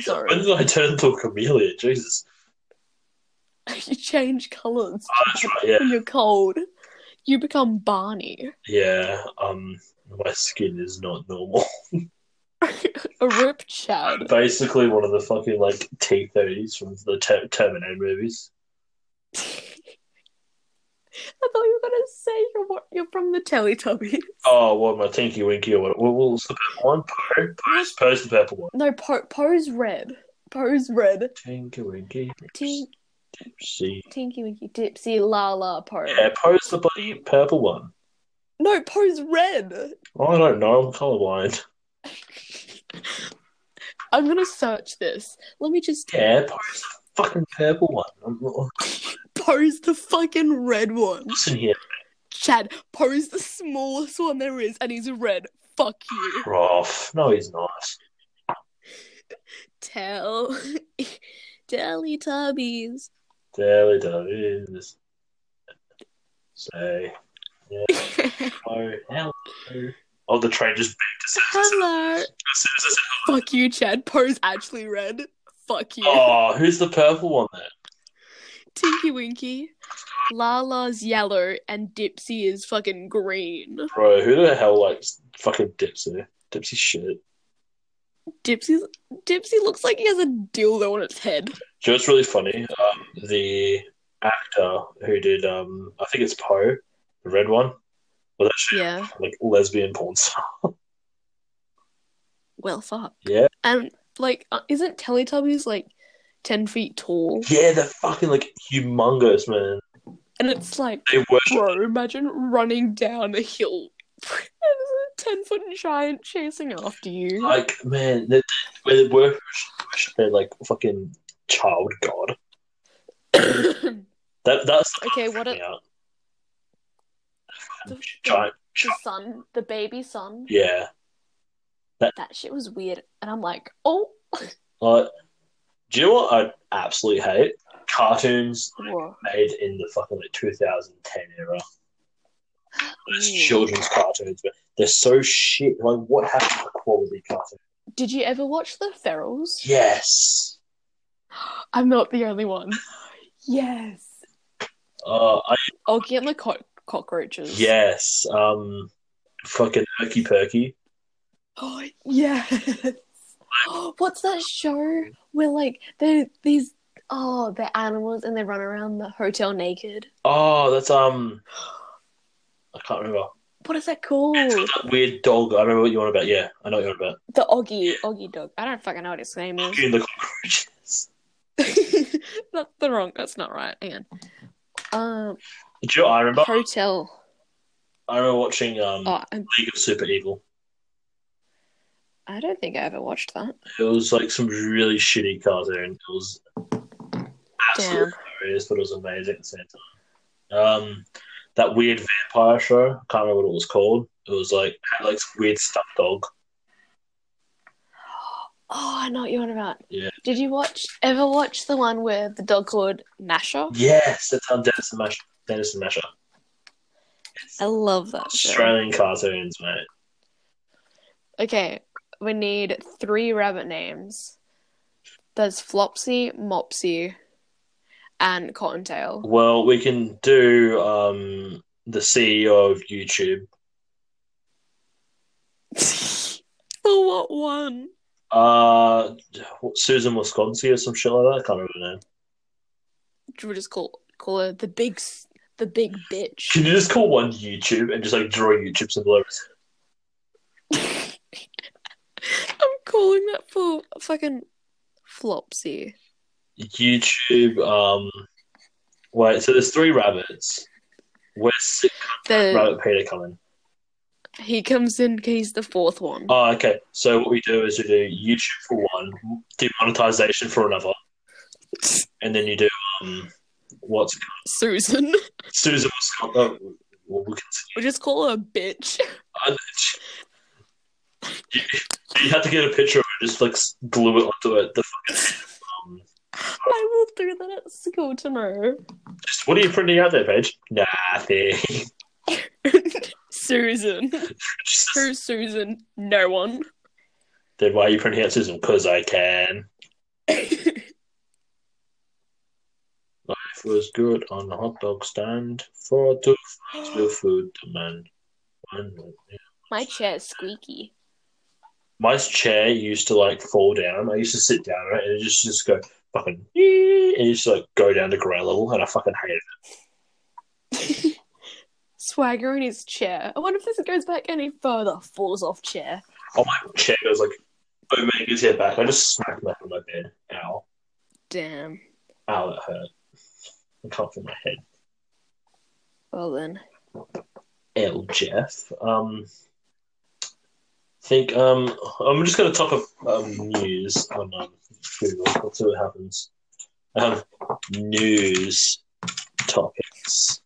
Sorry. When did I turn into a chameleon? Jesus. you change colours Oh, that's right. Yeah, when you're cold. You become Barney. yeah. Um, my skin is not normal. a ripped Chad. Basically, one of the fucking like T thirties from the Ter- Terminator movies. I thought you were gonna say you're what you're from the Teletubbies. Oh, what my Tinky Winky or what? What was the purple one? Poe. Poe's, Poe's the purple one. No, po- Poe's red. Poe's red. Tinky Winky. Tink- See. Tinky Winky Dipsy La La Poe. Yeah, Poe's the bloody purple one. No, Poe's red. I don't know. I'm colorblind. I'm gonna search this. Let me just. Yeah, Poe's the fucking purple one. I'm not... Poe's the fucking red one. Listen here, Chad, Poe's the smallest one there is, and he's red. Fuck you. Prof. No, he's not. Tell. Teletubbies. Davies. Say. Yeah. Oh, hello. Oh, the train just beeped as soon as I said- Hello. as soon as I said hello. Fuck you, Chad. Poe's actually red. Fuck you. Oh, who's the purple one then? Tinky Winky. Lala's yellow, and Dipsy is fucking green. Bro, who the hell likes fucking Dipsy? Dipsy shit. Dipsy's Dipsy looks like he has a dildo on its head. Do you know what's really funny? Um, the actor who did, um, I think it's Poe, the red one, actually Yeah. like lesbian porn star. Well, fuck. Yeah. And like, uh, isn't Teletubbies like ten feet tall? Yeah, they're fucking like humongous, man. And it's like, They worship. bro, imagine running down a hill. ten foot giant chasing after you. Like, man, they, they, they worship, their like fucking child god. That that's Okay, what a- out. The- giant. son, the baby son. Yeah. That that shit was weird, and I'm like, oh, Like, do you know what I absolutely hate? Cartoons whoa. made in the fucking like 2010 era. It's Ooh. children's cartoons, but they're so shit. Like, what happened to quality cartoons? Did you ever watch the Ferals? Yes. I'm not the only one. Yes. Uh, I, Oggy and the co- cockroaches. yes. Um, fucking Herky Perky. Oh yes. What's that show where like they these oh they're animals and they run around the hotel naked? Oh, that's um, I can't remember. What is that called? That weird dog. I remember what you want about. Yeah, I know what you want about. The Oggy Oggy dog. I don't fucking know what his name is. The cockroaches. that's the wrong. That's not right. Hang on. Um, Do you I remember? hotel. I remember watching um Oh, League of Super Evil. I don't think I ever watched that. It was like some really shitty cartoon. It was absolutely hilarious, but it was amazing at the same time. Um, that weird vampire show. I can't remember what it was called. It was like had like some weird stuffed dog. Oh, I know what you're on about. Yeah. Did you watch ever watch the one where the dog called Gnasher? Yes, that's on Dennis and Gnasher. Dennis and Gnasher. I love that show. Australian cartoons, mate. Okay, we need three rabbit names. There's Flopsy, Mopsy, and Cottontail. Well, we can do um the CEO of YouTube. For what one? Uh, Susan Wisconsin or some shit like that. I can't remember the name. Should we just call call her the big the big bitch? Can you just call one YouTube and just like draw YouTube symbol? I'm calling that for fucking Flopsy. YouTube. Um, wait. So there's three rabbits. Where's The Rabbit Peter coming? he comes in. He's the fourth one. Oh, okay. So what we do is we do YouTube for one, demonetization for another, and then you do um, what's Susan. Susan was oh, well, we can We just call her a bitch. I- you, you have to get a picture of it, just like glue it onto it. The fucking, um, I will do that at school tomorrow. just, what are you printing out there, Paige? Nothing. Susan. Who's Susan? No one. then why are you printing out Susan? Because I can. Was good on the hot dog stand for two with food demand. One, My chair's squeaky. my chair used to like fall down. I used to sit down right, and it just just go fucking and just like go down to ground level, and I fucking hate it. Swagger in his chair. I wonder if this goes back any further. Falls off chair. Oh my chair goes like oh Omega's head back. I just smacked back on my bed. Ow, Damn. ow, that hurt. I can't feel my head. Well then. L Jeff. Um, think um, I'm just going to top up um, news on um, Google. Let's see what happens. Um, news topics.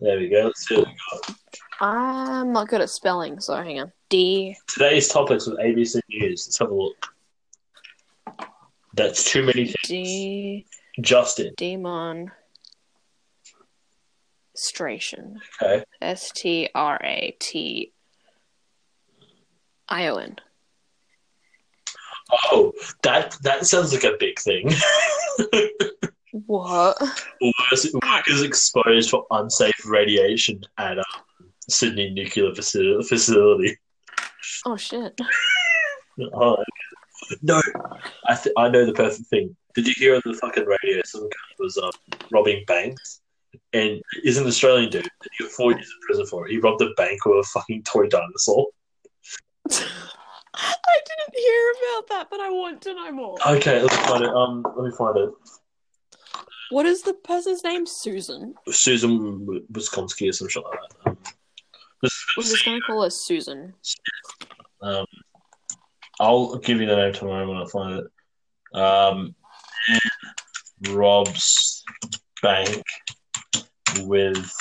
There we go. Let's see what we got. I'm not good at spelling, so hang on. D. Today's topics with ABC News. Let's have a look. That's too many things. D. Justin. Demon. Stration. Okay. S T R A T I O N. Oh, that that sounds like a big thing. What? Workers, exposed for unsafe radiation at um, Sydney nuclear facility. Oh shit. Oh, no, I th- I know the perfect thing. Did you hear on the fucking radio some guy was um, robbing banks, and he's an Australian dude. And he got four years in prison for it. He robbed a bank with a fucking toy dinosaur. I didn't hear about that, but I want to know more. Okay, let's find it. Um, let me find it. What is the person's name? Susan. Susan Wisconski or some shit like that. Um, We're just gonna call her Susan. Um, I'll give you the name tomorrow when I find it. Um, robs bank with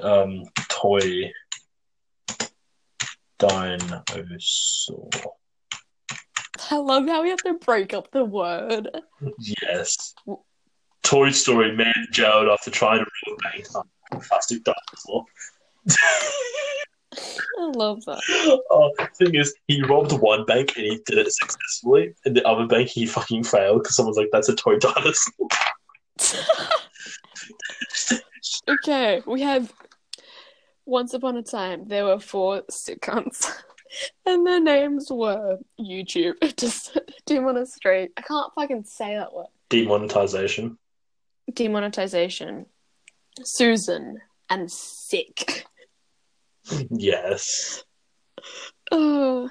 um, toy dinosaur. I love how we have to break up the word. Yes. Toy Story man jailed after trying to rob a bank on plastic dinosaur. I love that. Oh, thing is, he robbed one bank and he did it successfully, and the other bank he fucking failed because someone's like, "That's a toy dinosaur." okay, we have. Once upon a time, there were four sitcoms, and their names were YouTube. Just demonstrate. I can't fucking say that word. Demonetization. Demonetization. Susan and sick. Yes. Oh.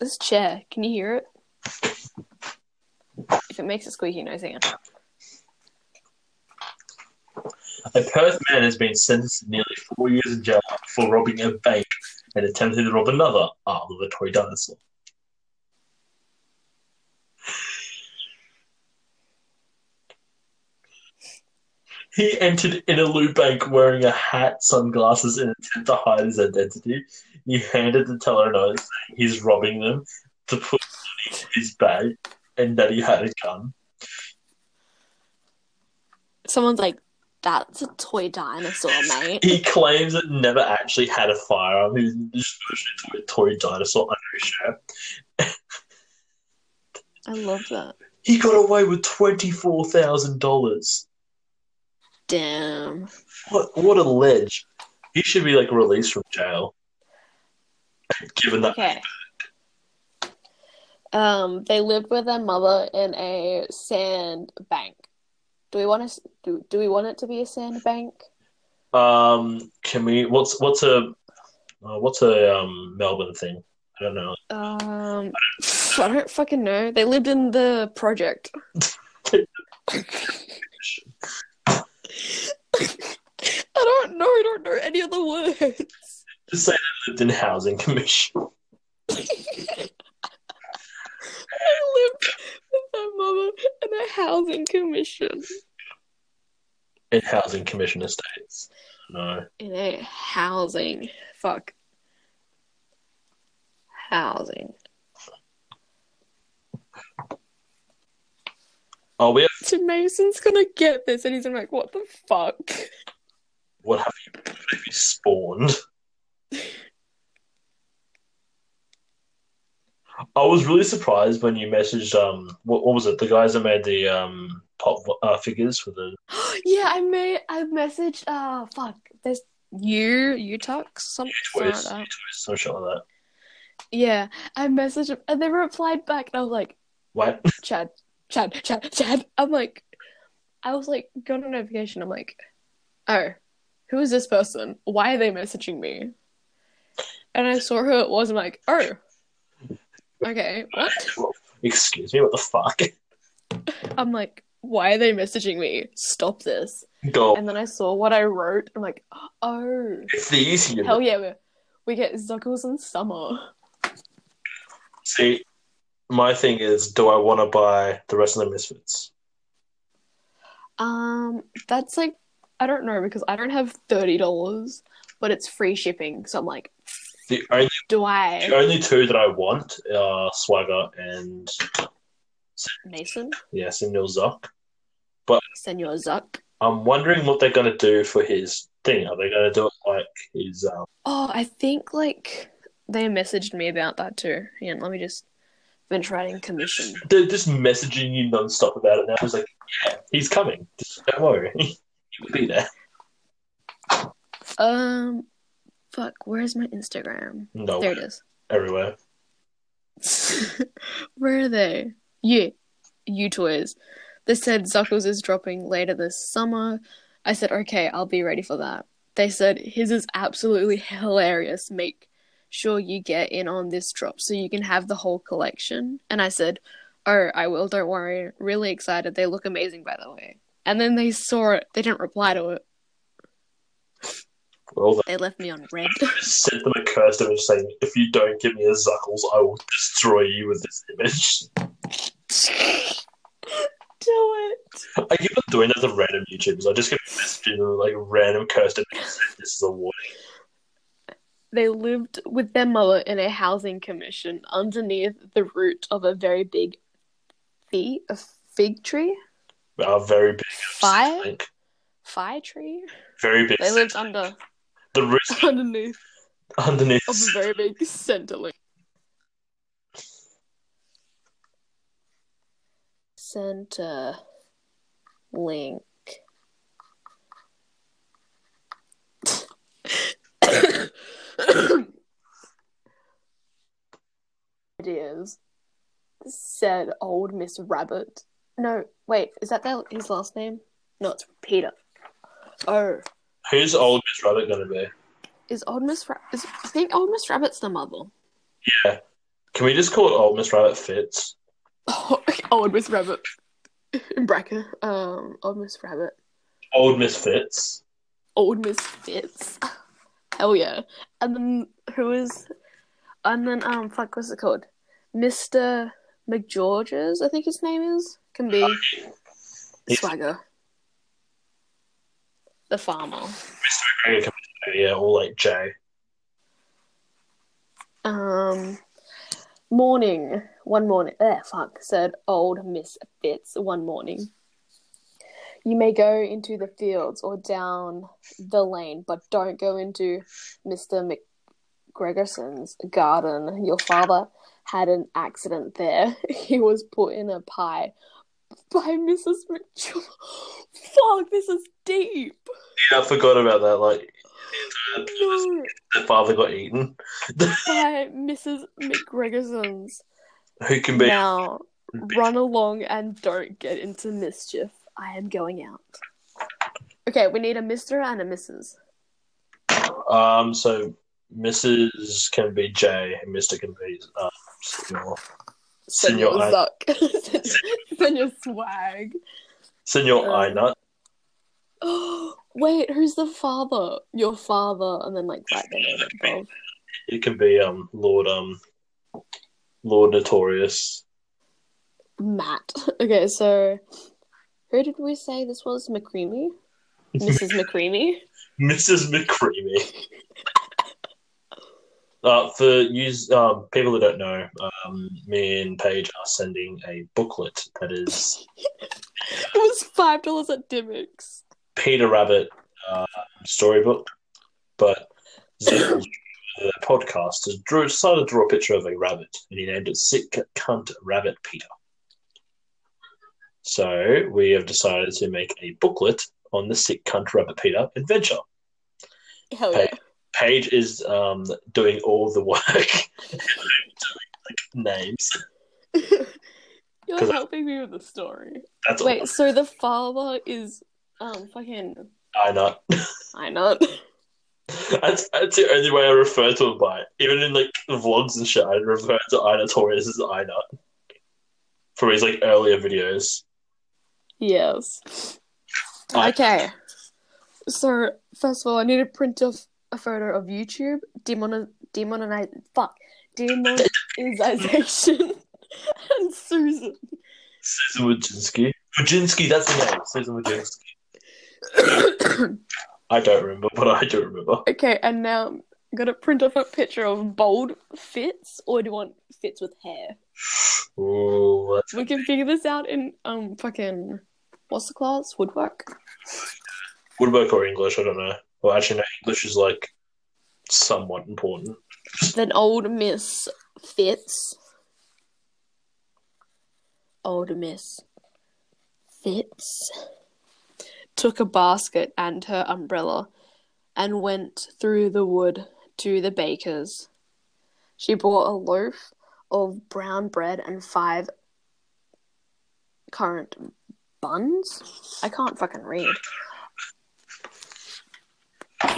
This chair, can you hear it? If it makes a squeaky noise, hang on. A Perth man has been sentenced to nearly four years in jail for robbing a bank and attempting to rob another arm of a toy dinosaur. He entered in a Innaloo Bank wearing a hat, sunglasses, in an attempt to hide his identity. He handed the teller a note saying he's robbing them to put money in his bag and that he had a gun. Someone's like, that's a toy dinosaur, mate. He claims it never actually had a firearm. He was just a toy dinosaur under his shirt. I love that. He got away with twenty four thousand dollars. Damn. What what a ledge! He should be like released from jail. Given that, Okay. Um, they lived with their mother in a sand bank. Do we want to do? Do we want it to be a sand bank? um, can we? What's what's a? Uh, what's a um, Melbourne thing? I don't know. Um, I don't fucking know. They lived in the project. I don't know. I don't know any other words. Just say they lived in housing commission. I lived with my mother in a housing commission. In housing commission estates. No. In a housing. Fuck. Housing. Oh, we have. So Mason's gonna get this and he's gonna be like, what the fuck? What have you? What have you spawned? I was really surprised when you messaged um what, what was it the guys that made the um pop uh, figures for the yeah, I made I messaged uh fuck. There's you you talk some something like that. some shit like that. Yeah. I messaged and they replied back and I was like, What? Chad, Chad, Chad, Chad. I'm like, I was like, got a notification. I'm like, oh, who is this person? Why are they messaging me? And I saw who it was. I'm like, oh, okay, what? Excuse me, what the fuck? I'm like, why are they messaging me? Stop this. Go. And then I saw what I wrote. I'm like, oh, It's the easier. hell yeah, we, we get Zuckles in summer. See, my thing is, do I want to buy the rest of the Misfits? Um, that's like, I don't know because I don't have thirty dollars, but it's free shipping. So I'm like, The only do I? the only two that I want are Swagger and Mason, yeah, Samuel Zuck. But Senor Zuck. I'm wondering what they're going to do for his thing. Are they going to do it like his? Um, Oh, I think like they messaged me about that too. Yeah, let me just writing commission. they're just messaging you non-stop about it now. It's like, yeah, he's coming. Just don't worry, he'll be there. Um, fuck, where's my Instagram? No, There it is. everywhere. Where are they? Yeah, Youtooz. They said Zuckles is dropping later this summer. I said, okay, I'll be ready for that. They said his is absolutely hilarious. Make sure you get in on this drop so you can have the whole collection. And I said, oh, I will. Don't worry. Really excited. They look amazing, by the way. And then they saw it. They didn't reply to it. Well, They left me on red. sent them a cursed image saying, "If you don't give me a Zuckles, I will destroy you with this image." Do it. I keep on doing that to random YouTubers. I just get messaging them like random cursed images. This is a warning. They lived with their mother in a housing commission underneath the root of a very big fig, a fig tree, Uh, very big. Fire? I think. fi tree. Very big. They lived under the root underneath underneath. of a very big Centrelink. Center link. Ideas said old Miss Rabbit. No, wait, is that their, his last name? No, it's Peter. Oh, Who's old Miss Rabbit going to be? is old Miss Rabbit? I think old Miss Rabbit's the mother. Yeah. Can we just call it old Miss Rabbit Fits? Oh, old Miss Rabbit. In bracket, um, old Miss Rabbit. Old Miss Fits. Old Miss Fitz. Hell yeah. And then who is and then um fuck what's it called? Mr. McGeorges, I think his name is. Can be He's- Swagger. The farmer. Mr. McGregor can be- Yeah, or like Jay. Um morning. One morning eh, fuck, said old Miss Fitz one morning. You may go into the fields or down the lane, but don't go into Mr. McGregorson's garden. Your father had an accident there. He was put in a pie by Mrs. McJew. Fuck, this is deep. Yeah, I forgot about that. Like, No, the father got eaten. by Mrs. McGregorson's. Who can be? Now, run along and don't get into mischief. I am going out. Okay, we need a Mr. and a Mrs. Um, so Mrs. can be Jay, and Mr. can be uh, Senor. Senor Senor I- Zuck. Senor Swag. Senor Um, Einut. Oh, wait, who's the father? Your father, and then like write their name above. It can be um Lord um Lord Notorious. Matt. Okay, so who did we say this was? McCreamy? Mrs. McCreamy? Mrs. McCreamy. Uh, for use um, people that don't know, um, me and Paige are sending a booklet that is It was five dollars at Dimmeys. Peter Rabbit uh, storybook, but the podcast, has drew, decided to draw a picture of a rabbit, and he named it Sick Cunt Rabbit Peter. So we have decided to make a booklet on the Sick Cunt Rabbit Peter adventure. Hell yeah. Paige is um, doing all the work, like names. You're 'Cause I- helping me with the story. That's all. Wait, so the father is um fucking I know. I know. That's, that's the only way I refer to him by. Even in like vlogs and shit, I refer to Ina Torres as Ina from his like earlier videos. Yes. I- Okay. So first of all, I need to print off a photo of YouTube demon demonize fuck demonization and Susan. Susan Wojcinski. Wojcinski, that's the name. Susan Wojcinski. I don't remember, but I do remember. okay, and now I'm gonna print off a picture of bold Fitz, or do you want Fitz with hair? Ooh, that's We can figure this out in um fucking what's the class? Woodwork. woodwork or English, I don't know. Well, actually, no, English is like somewhat important. Then old Miss Fitz. Old Miss Fitz took a basket and her umbrella and went through the wood to the baker's. She bought a loaf of brown bread and five currant buns. I can't fucking read.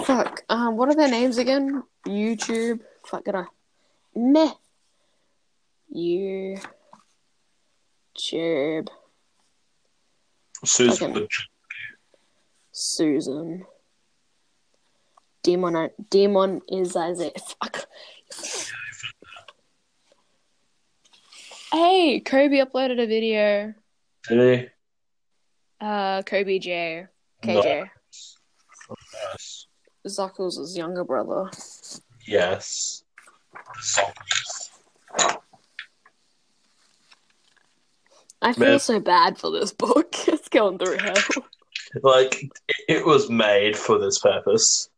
Fuck. Um, what are their names again? YouTube. Fuck it. I. Meh. YouTube. Susan. Susan. Demon. Demon is Isaiah. Fuck. Hey, Kobe uploaded a video. Did he? Uh, Kobe J. KJ. Yes. Zuckles' younger brother. Yes. Zombies. I feel Man. so bad for this book. It's going through hell. Like, it, it was made for this purpose.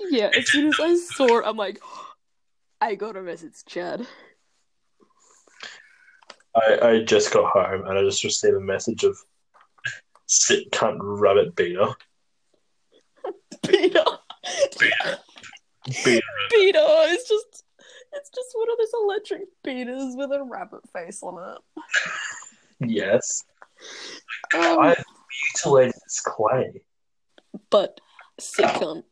Yeah, as soon as I saw it, I'm like, I gotta message Chad. I, I just got home and I just received a message of sit cunt rabbit beater. Peter. Beater. Peter. It's just, it's just one of those electric beaters with a rabbit face on it. Yes. Um, I mutilated this clay. but sick cunt.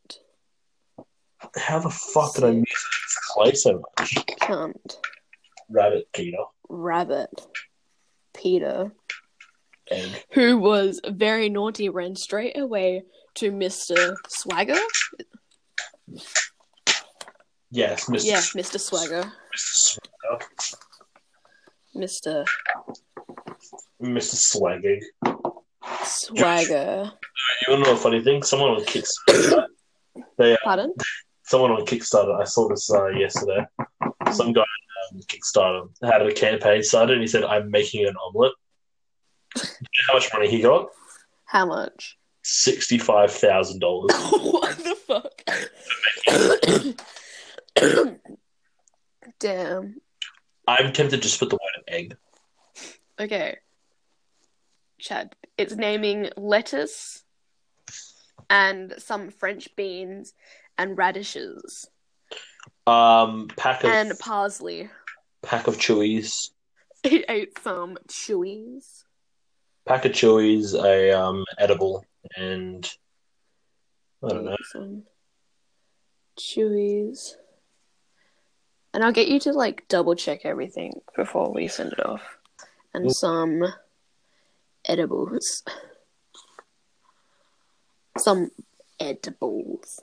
How the fuck did I mutilate this clay so much? Cunt. Rabbit Peter. Rabbit. Peter. Egg. Who was very naughty, ran straight away to Mr. Swagger. Yes, Mr. Yeah, Mr. Swagger. Mr. Swagger. Mr. Mr. Swagging. Swagger. You wanna know a funny thing? Someone on Kickstarter. they, uh, Pardon? someone on Kickstarter. I saw this uh, yesterday. Some guy on Kickstarter had a campaign started, and he said, "I'm making an omelet." You know how much money he got? How much? Sixty-five thousand dollars. what the fuck? Damn. I'm tempted to just put the word egg. Okay. Chad, it's naming lettuce and some French beans and radishes Um, pack of and parsley. Pack of chewies, He ate some chewies. pack of chewies, a um edible, and I don't know. Some chewies. And I'll get you to like double check everything before we send it off. And some edibles. Some edibles.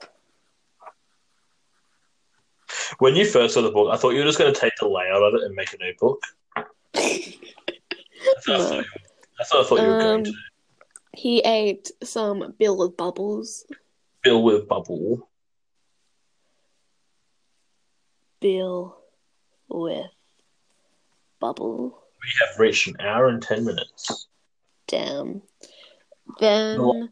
When you first saw the book, I thought you were just going to take the layout of it and make a new book. That's what I thought you- I thought you were going Um, to. He ate some bill with bubbles. Bill with bubble. Bill with bubble. We have reached an hour and ten minutes. Damn. Then, No.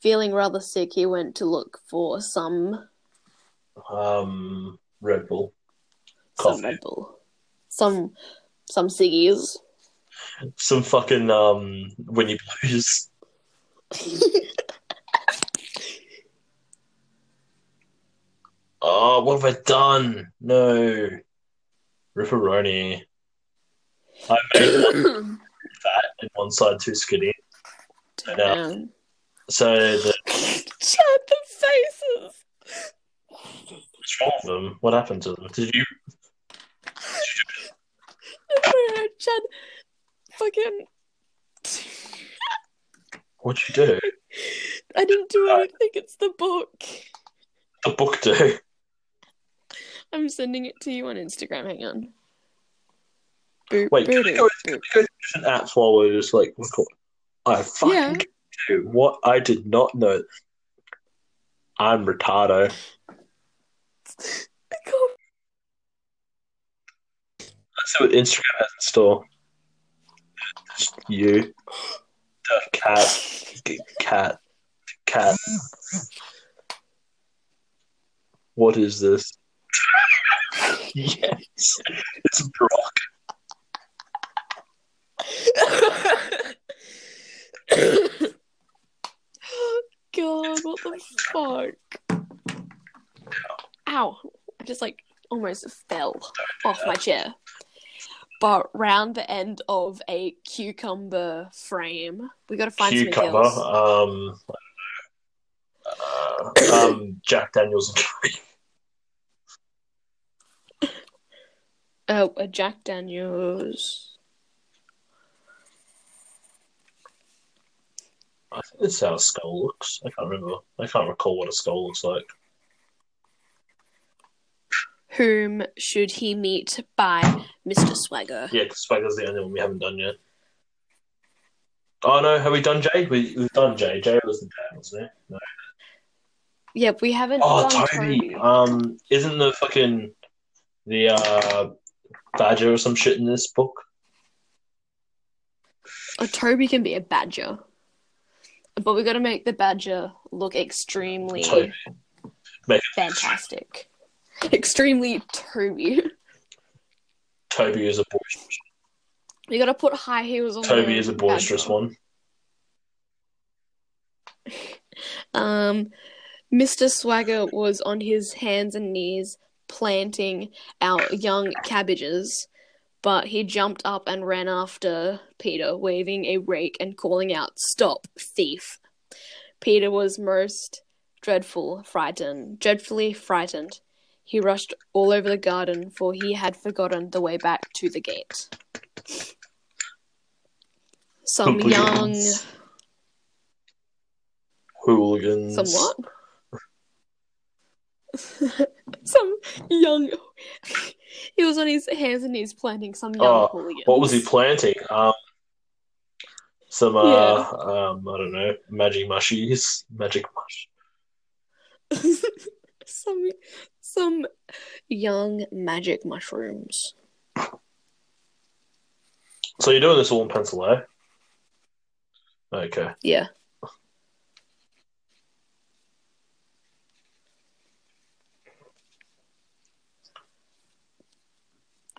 feeling rather sick, he went to look for some Um, Red Bull. some Red Bull, some some ciggies. Some fucking um Winnie Blues. Oh, what have I done? No. Ripperoni. I made one fat and one side too skinny. Damn. So the Chad, the faces. What's them? What happened to them? Did you Chad, fucking. what'd you do? I didn't do uh, anything. It's the book. The book do? I'm sending it to you on Instagram. Hang on. Boop, Wait, can we go, can we go to different apps while we're just like record? I fucking Yeah. do. What I did not know. I'm retardo. I can't- Let's see what Instagram has in store. Just you. The cat. Cat. Cat. What is this? yes. It's Brock. God, what the fuck? Ow. I just like almost fell off my chair. But round the end of a cucumber frame, we gotta find Cucumber. Um, uh, um, Jack Daniels and Curry. Oh, a Jack Daniels. I think this is how a skull looks. I can't remember. I can't recall what a skull looks like. Whom should he meet by Mr. Swagger? Yeah, because Swagger's the only one we haven't done yet. Oh no, have we done Jay? We, we've done Jay. Jay was the dad, wasn't he? No. Yep, we haven't Oh, Toby. Toby. Um, isn't the fucking the uh badger or some shit in this book? A Toby can be a badger. But we gotta make the badger look extremely Toby. Make it fantastic. Extremely Toby. Toby is a boisterous. We gotta put high heels on Toby is a boisterous one. Um, Mr. Swagger was on his hands and knees planting our young cabbages, but he jumped up and ran after Peter, waving a rake and calling out, Stop, thief! Peter was most dreadful, frightened, dreadfully frightened. He rushed all over the garden, for he had forgotten the way back to the gate. Some young. Hooligans. Hooligans. Some what? some young. he was on his hands and knees planting some young Oh, hooligans. What was he planting? Um, some uh, Yeah. um, I don't know, magic mushies, magic mush. some some young magic mushrooms. So you're doing this all in pencil, eh? Okay. Yeah.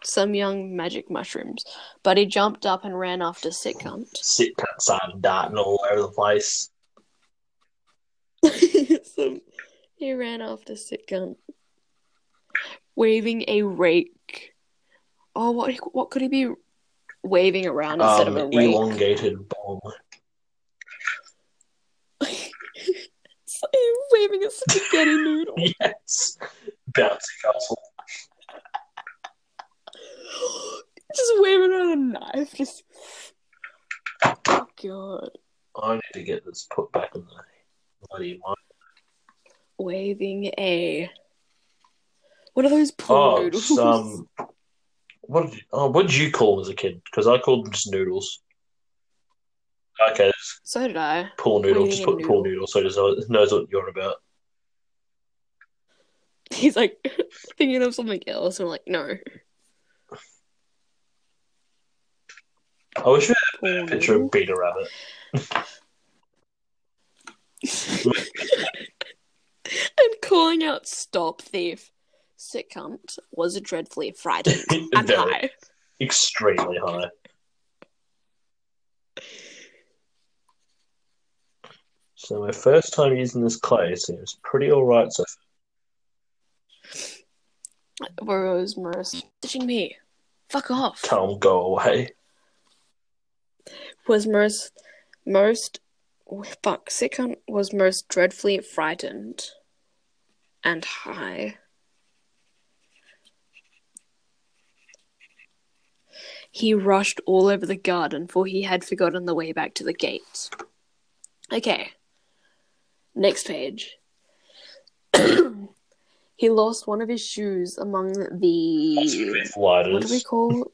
Some young magic mushrooms. But he jumped up and ran after Sitcunt. Sit outside and darting all over the place. Some, he ran after Sitgun, waving a rake. Oh, what what could he be waving around instead um, of a rake? Elongated bomb. waving a spaghetti noodle. yes, bouncy castle. just waving around a knife. Just oh god. I need to get this put back in the bloody mind waving a. What are those pool Oh, noodles? some. What did you, oh, what did you call them as a kid? Because I called them just noodles. Okay, So did I. pool noodle. Just put pool noodle. noodle so it knows- knows what you're about. He's like thinking of something else. I'm like, no. I wish we had a picture noodle. of Peter Rabbit. and calling out "Stop thief." Cunt was dreadfully frightened and Very. high. Extremely high. So my first time using this clay seems pretty alright so Rose Merce touching me. Fuck off. Calm, go away. Was most most fuck cunt was most dreadfully frightened and high. He rushed all over the garden, for he had forgotten the way back to the gate. Okay. Next page. he lost one of his shoes among the what do we call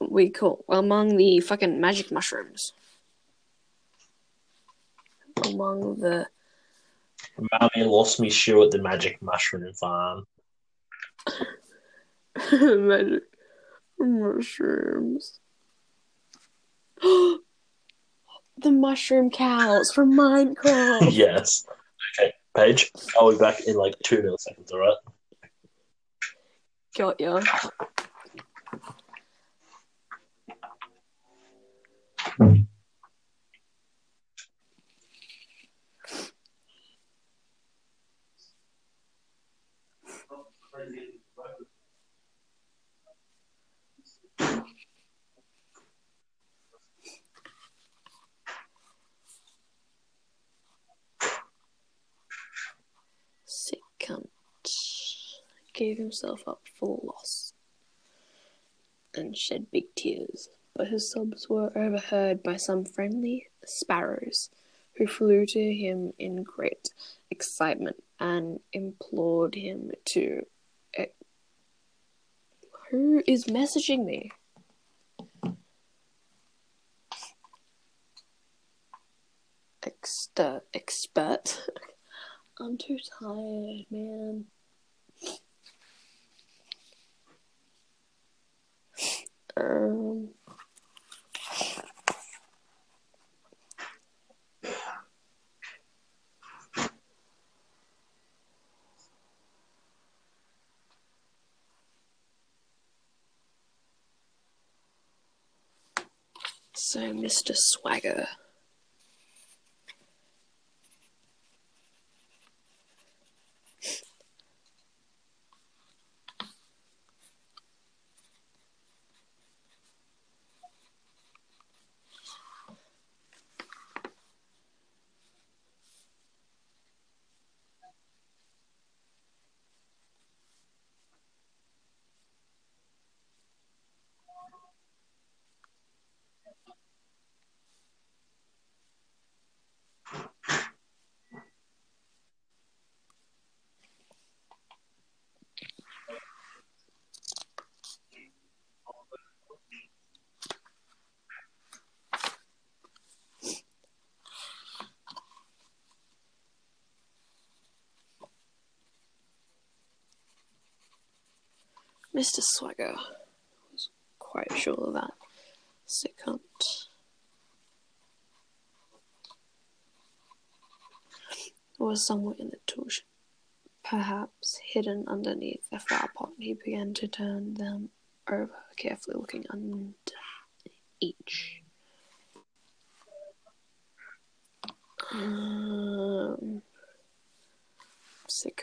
we call among the fucking magic mushrooms among the Mommy lost me shoe at the magic mushroom farm. magic mushrooms the mushroom cows from minecraft yes. Okay, Paige, I'll be back in like two milliseconds, alright? got ya sick cunt gave himself up for loss and shed big tears, but his sobs were overheard by some friendly sparrows who flew to him in great excitement and implored him to. eh, Who is messaging me? Exter- expert. I'm too tired, man. Um. So, Mr. Swagger. Mr. Swagger was quite sure of that. Cunt. Was somewhere in the tuition. Perhaps hidden underneath a flower pot, he began to turn them over, carefully looking under each. Um, sick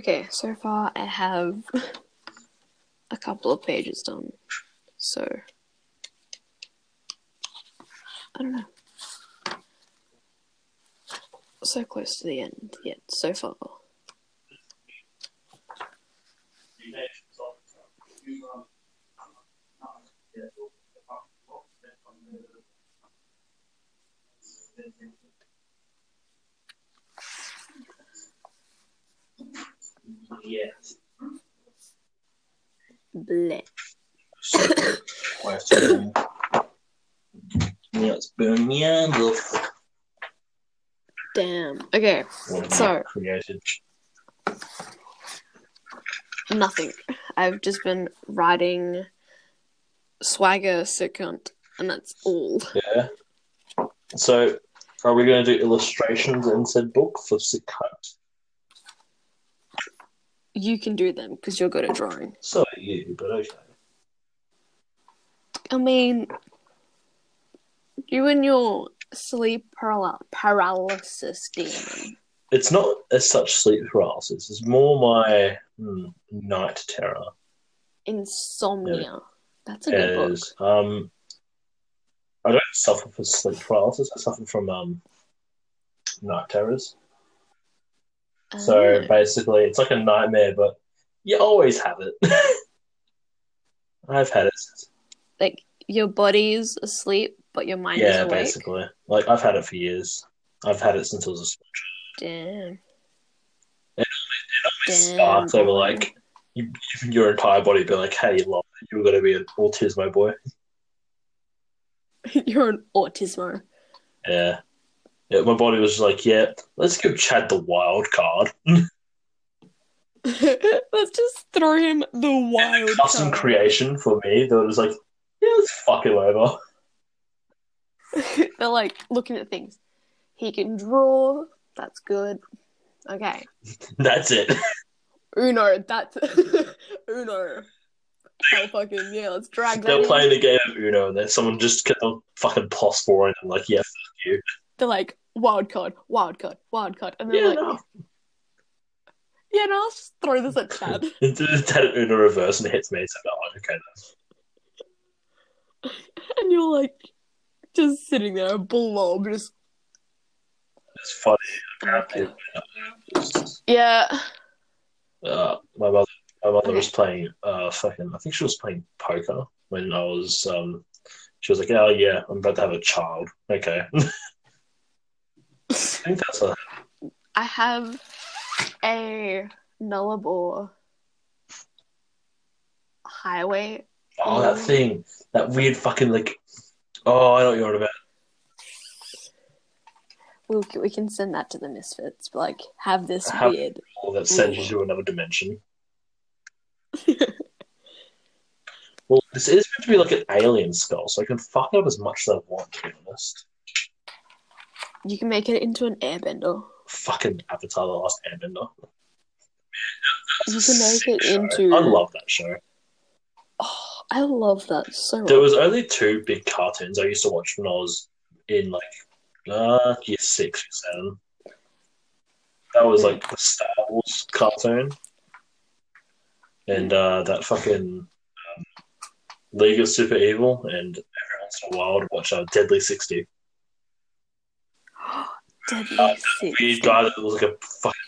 Okay, so far I have a couple of pages done. So I don't know. So close to the end yet so far. Yes. Bleh. Question. Let's burn. Damn. Okay, What So- created? nothing. I've just been writing swagger cunt, and that's all. Yeah. So, are we going to do illustrations in said book for sick cunt? You can do them because you're good at drawing. So are you, but okay. I mean, you and your sleep paral- paralysis demon. It's not as such sleep paralysis. It's more my hmm, night terror. Insomnia. That's a good book. Um, I don't suffer from sleep paralysis. I suffer from um, night terrors. So Oh. basically, it's like a nightmare, but you always have it. I've had it. like your body's asleep, but your mind is Yeah, awake. basically. Like I've had it for years. I've had it since I was a small Damn. It Damn. starts over like you, your entire body be like, "Hey, love, you're gonna be an autismo boy." You're an autismo. Yeah. Yeah. My body was like, "Yeah, let's give Chad the wild card." Let's just throw him the wild Custom card. creation for me that was like, "Yeah, let's fuck him over." They're like looking at things. He can draw. That's good. Okay. That's it. Uno. That's Uno. Oh fucking yeah! Let's drag that. They're in. playing a game of Uno, and then someone just kept on fucking phosphoring and like, "Yeah, fuck you." They're like wild card, wild card, wild card, and they're Yeah, like, no. yeah, no, let's just throw this at Chad. It's had an Uno reverse and it hits me. So I'm like, okay, then. and you're like just sitting there, a blob, just it's funny. okay. yeah. Uh, my mother, my mother was playing. Uh, fucking. I think she was playing poker when I was. Um, she was like, "Oh yeah, I'm about to have a child." Okay. I think that's a. I have a Nullarbor highway. Oh, that thing, that weird fucking like. Oh, I know what you're on about. We we can send that to the Misfits. But like, have this Have- weird. Oh, that sends you to another dimension. Well, this is meant to be like an alien skull, so I can fuck up as much as I want. To be honest, You can make it into an airbender. fucking Avatar: The Last Airbender. You can make it show. into. I love that show. Oh, I love that so There much. was only two big cartoons I used to watch when I was in like uh year six or seven. That was like the Star Wars cartoon, and uh, that fucking um, League of Super Evil, and every once in a while to watch uh, Deadly Sixty. Deadly Uh, guy that was like a fucking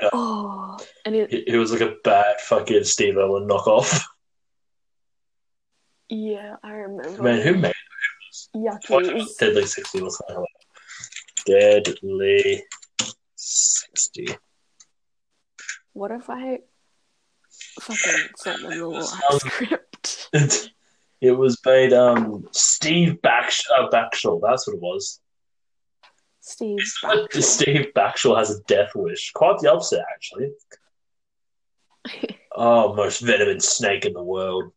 bad. Uh, Oh, and it, he, he was like a bad fucking Steve Irwin knockoff. yeah, I remember. Man, who made Yuckies. Deadly Sixty? What's that? Deadly Sixty. What if I fucking sent them the little script? it was made um Steve Backsh- uh, Backshall. That's what it was. Steve. Steve Backshall has a death wish. Quite the opposite, actually. Oh, most venomous snake in the world.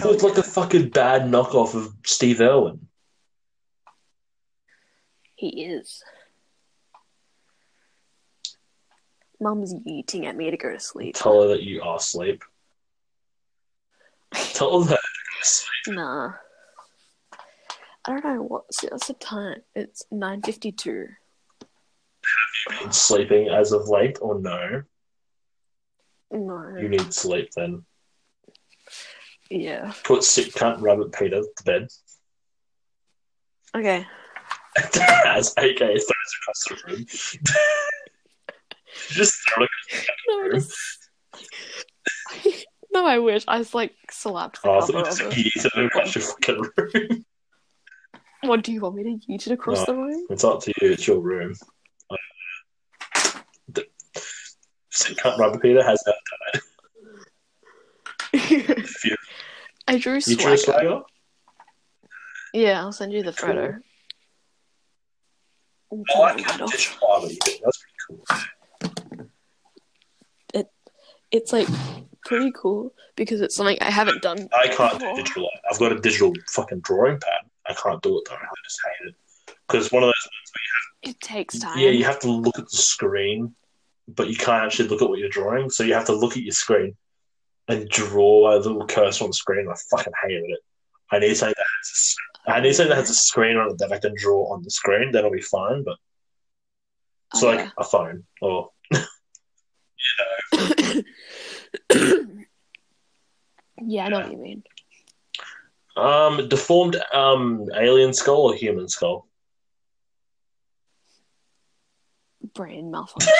It was like a fucking bad knockoff of Steve Irwin. He is. Mum's yeeting at me to go to sleep. Tell her that you are asleep. Tell her that. Nah. I don't know what's what's the time. It's nine fifty two. Have you Been sleeping as of late, or no? No. You need sleep then. Yeah. Put sick cunt rabbit Peter to bed. Okay. as AK throws across the room. Just throw it No, I just... no, I wish. I was like slapped the Oh, cover thought of just it across your fucking room. What do you want me to yeet it across No. the room? It's up to you. It's your room. Uh, the- Sick cunt rubber Peter has that died. You, I drew you swagger. drew swagger? Yeah, I'll send you the Cool. photo. Oh, I'll I turn like the how light digital art you did. That's pretty cool. It's like pretty cool because it's something I haven't done. I can't before. do digital. I've got a digital fucking drawing pad. I can't do it though. I just hate it. Because one of those It takes time. Yeah, you have to look at the screen, but you can't actually look at what you're drawing. So you have to look at your screen and draw a little cursor on the screen. I fucking hated it. I need something that has a, s- I need something that has a screen on it that I can draw on the screen. That'll be fine. But so Okay. Oh, like a phone or yeah, I know what you mean. Um deformed um alien skull or human skull. Brain malfunction.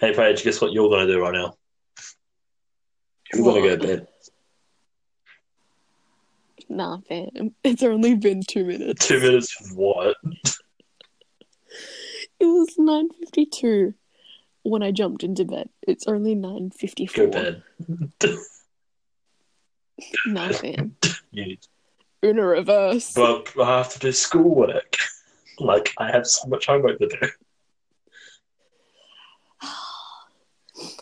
Hey Paige, guess what you're gonna do right now? You're gonna go to bed. nah, fam. It's only been two minutes. Two minutes of what? It was nine fifty two when I jumped into bed. It's only 9.54. Go to bed. You In a reverse. but I have to do schoolwork. Like I have so much homework to do.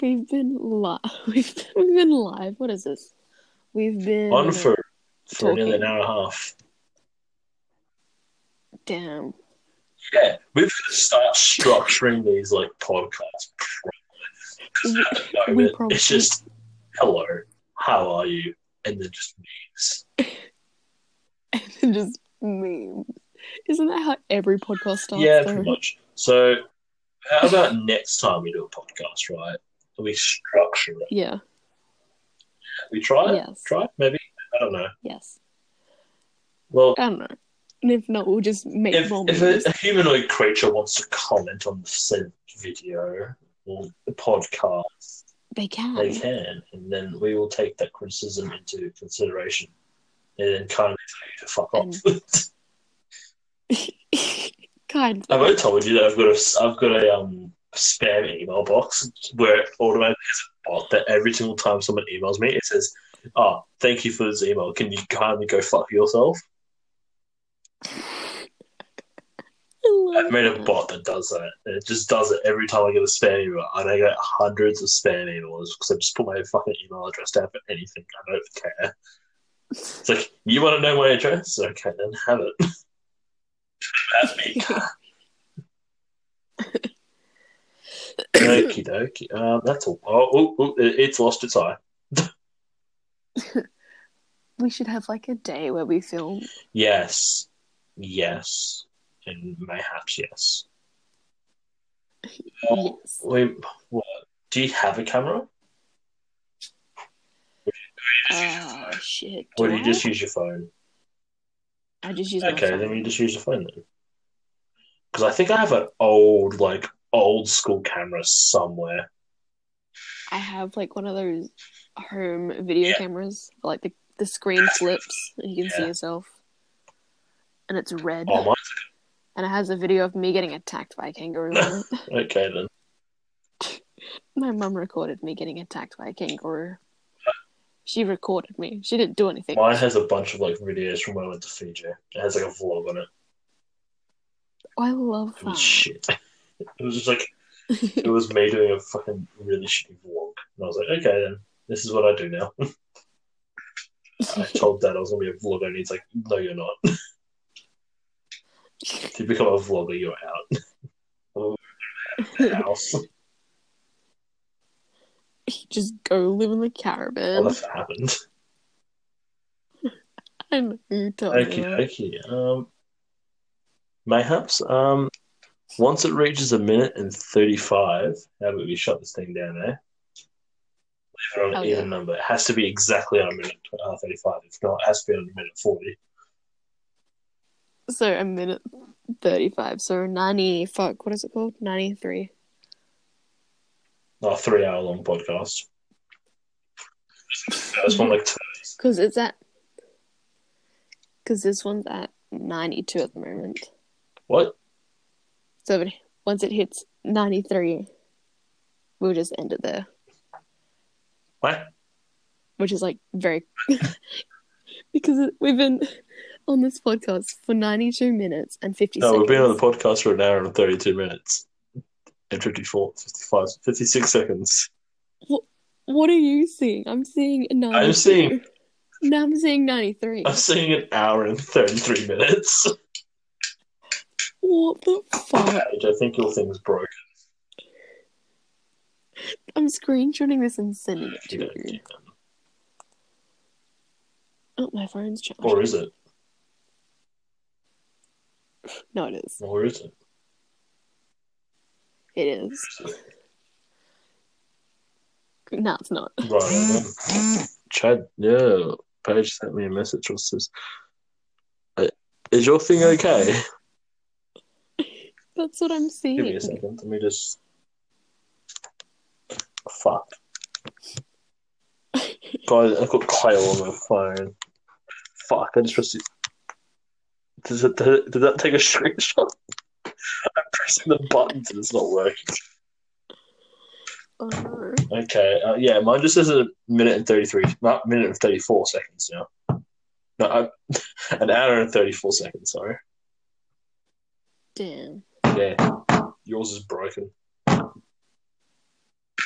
We've been live. We've been, we've been live. What is this? We've been On for for nearly an hour and a half. damn. Yeah, we've got to start structuring these like podcasts. We, we probably it's just hello, how are you, and then just memes. and then just memes. Isn't that how every podcast starts? Yeah, though? pretty much. So, how about next time we do a podcast, right? We structure it. Yeah. We try it. Yes. Try it, maybe. I don't know. Yes. Well, I don't know. And if not, we'll just make if, more if memes. a, a humanoid creature wants to comment on the said video or the podcast, They can. they can, and then we will take that criticism into consideration, and then kindly tell you to fuck off. kind I've already told you that I've got a I've got a um spam email box where it automatically has a bot that every single time someone emails me, it says, "Oh, thank you for this email. Can you kindly go fuck yourself?" I've made a bot that does that. It just does it every time I get a spam email, and I get hundreds of spam emails because I just put my fucking email address down for anything. I don't care. It's like you want to know my address? Okay, then have it. That's me. Okie dokie. Um, that's all. Oh, oh, oh, it- it's lost its eye. we should have like a day where we film. Yes. Yes. And mayhaps yes. Yes. Wait, what? Do you have a camera, Oh shit. or do you I? just use your phone? I just use my Okay, then you just use your phone then. Because I think I have an old, like old school camera somewhere. I have like one of those home video Yeah. cameras, like the the screen flips and you can see yourself, and it's red, Oh, mine. and it has a video of me getting attacked by a kangaroo. Okay then. My mum recorded me getting attacked by a kangaroo. She recorded me. She didn't do anything. Mine has a bunch of like videos from when I went to Fiji. It has like a vlog on it. I love It was that. shit. It was just like it was me doing a fucking really shitty vlog, and I was like, okay then, this is what I do now. I told Dad I was gonna be a vlogger, and he's like, no, you're not. If you become a vlogger, you're out. House. Just go live in the What caravan. if it happened? I know you Okay, okay. Um, mayhaps. Um, once it reaches a minute and thirty-five, how about we shut this thing down there? Leave it on an Oh, even yeah. number. It has to be exactly on a minute uh, thirty-five. If not, it has to be on a minute forty. So a minute thirty-five. So ninety. Fuck. What is it called? Ninety-three. Not a three-hour-long podcast. This one like. Because it's at. Because this one's at ninety-two at the moment. What? So it, once it hits ninety-three, we'll just end it there. What? Which is like very. because we've been on this podcast for ninety-two minutes and fifty No, seconds. we've been on the podcast for an hour and thirty-two minutes. And 54, 55, 56 seconds. What are you seeing? I'm seing 92. I'm seeing- Now I'm seeing 93. I'm seeing an hour and thirty-three minutes. What the fuck? I think your thing's broken. I'm screenshotting this and sending it to you. Oh, my phone's charged. Or is it? No, it is. Or is it? It is. No, it's not. Right. Chad, yeah, Paige sent me a message. Which says, "Uh, "Is your thing okay?" That's what I'm seeing. Give me a second. Let me just. Fuck. God, I've got Kyle on my phone. Fuck, I just received. Does it, did, it, did that take a screenshot? I'm pressing the buttons and it's not working. Oh, no. Okay, uh, yeah, mine just says a minute and 33, not minute and 34 seconds now. No, I, an hour and 34 seconds, sorry. Damn. Yeah, yours is broken.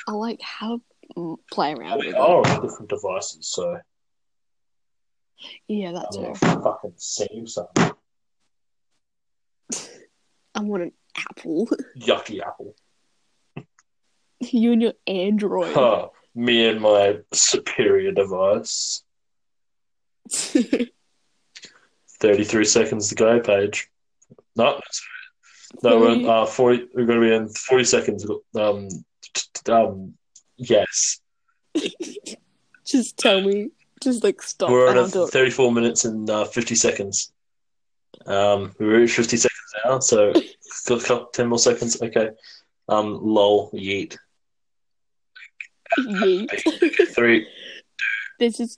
I like how to play around oh, We with it. on different devices, so Yeah, that's I'm too. gonna fucking save something. I want an apple. Yucky apple. you and your Android. Huh, me and my superior device. 33 seconds to go, Paige. No, no, we're uh, 40, we're going to be in 40 seconds. Um, um, yes. Just tell me. Just like stop we're on at 34 minutes and uh, 50 seconds. Um, we're at 50 seconds now, so got couple, 10 more seconds. Okay. Um, lol, yeet. Yeet. Three. This is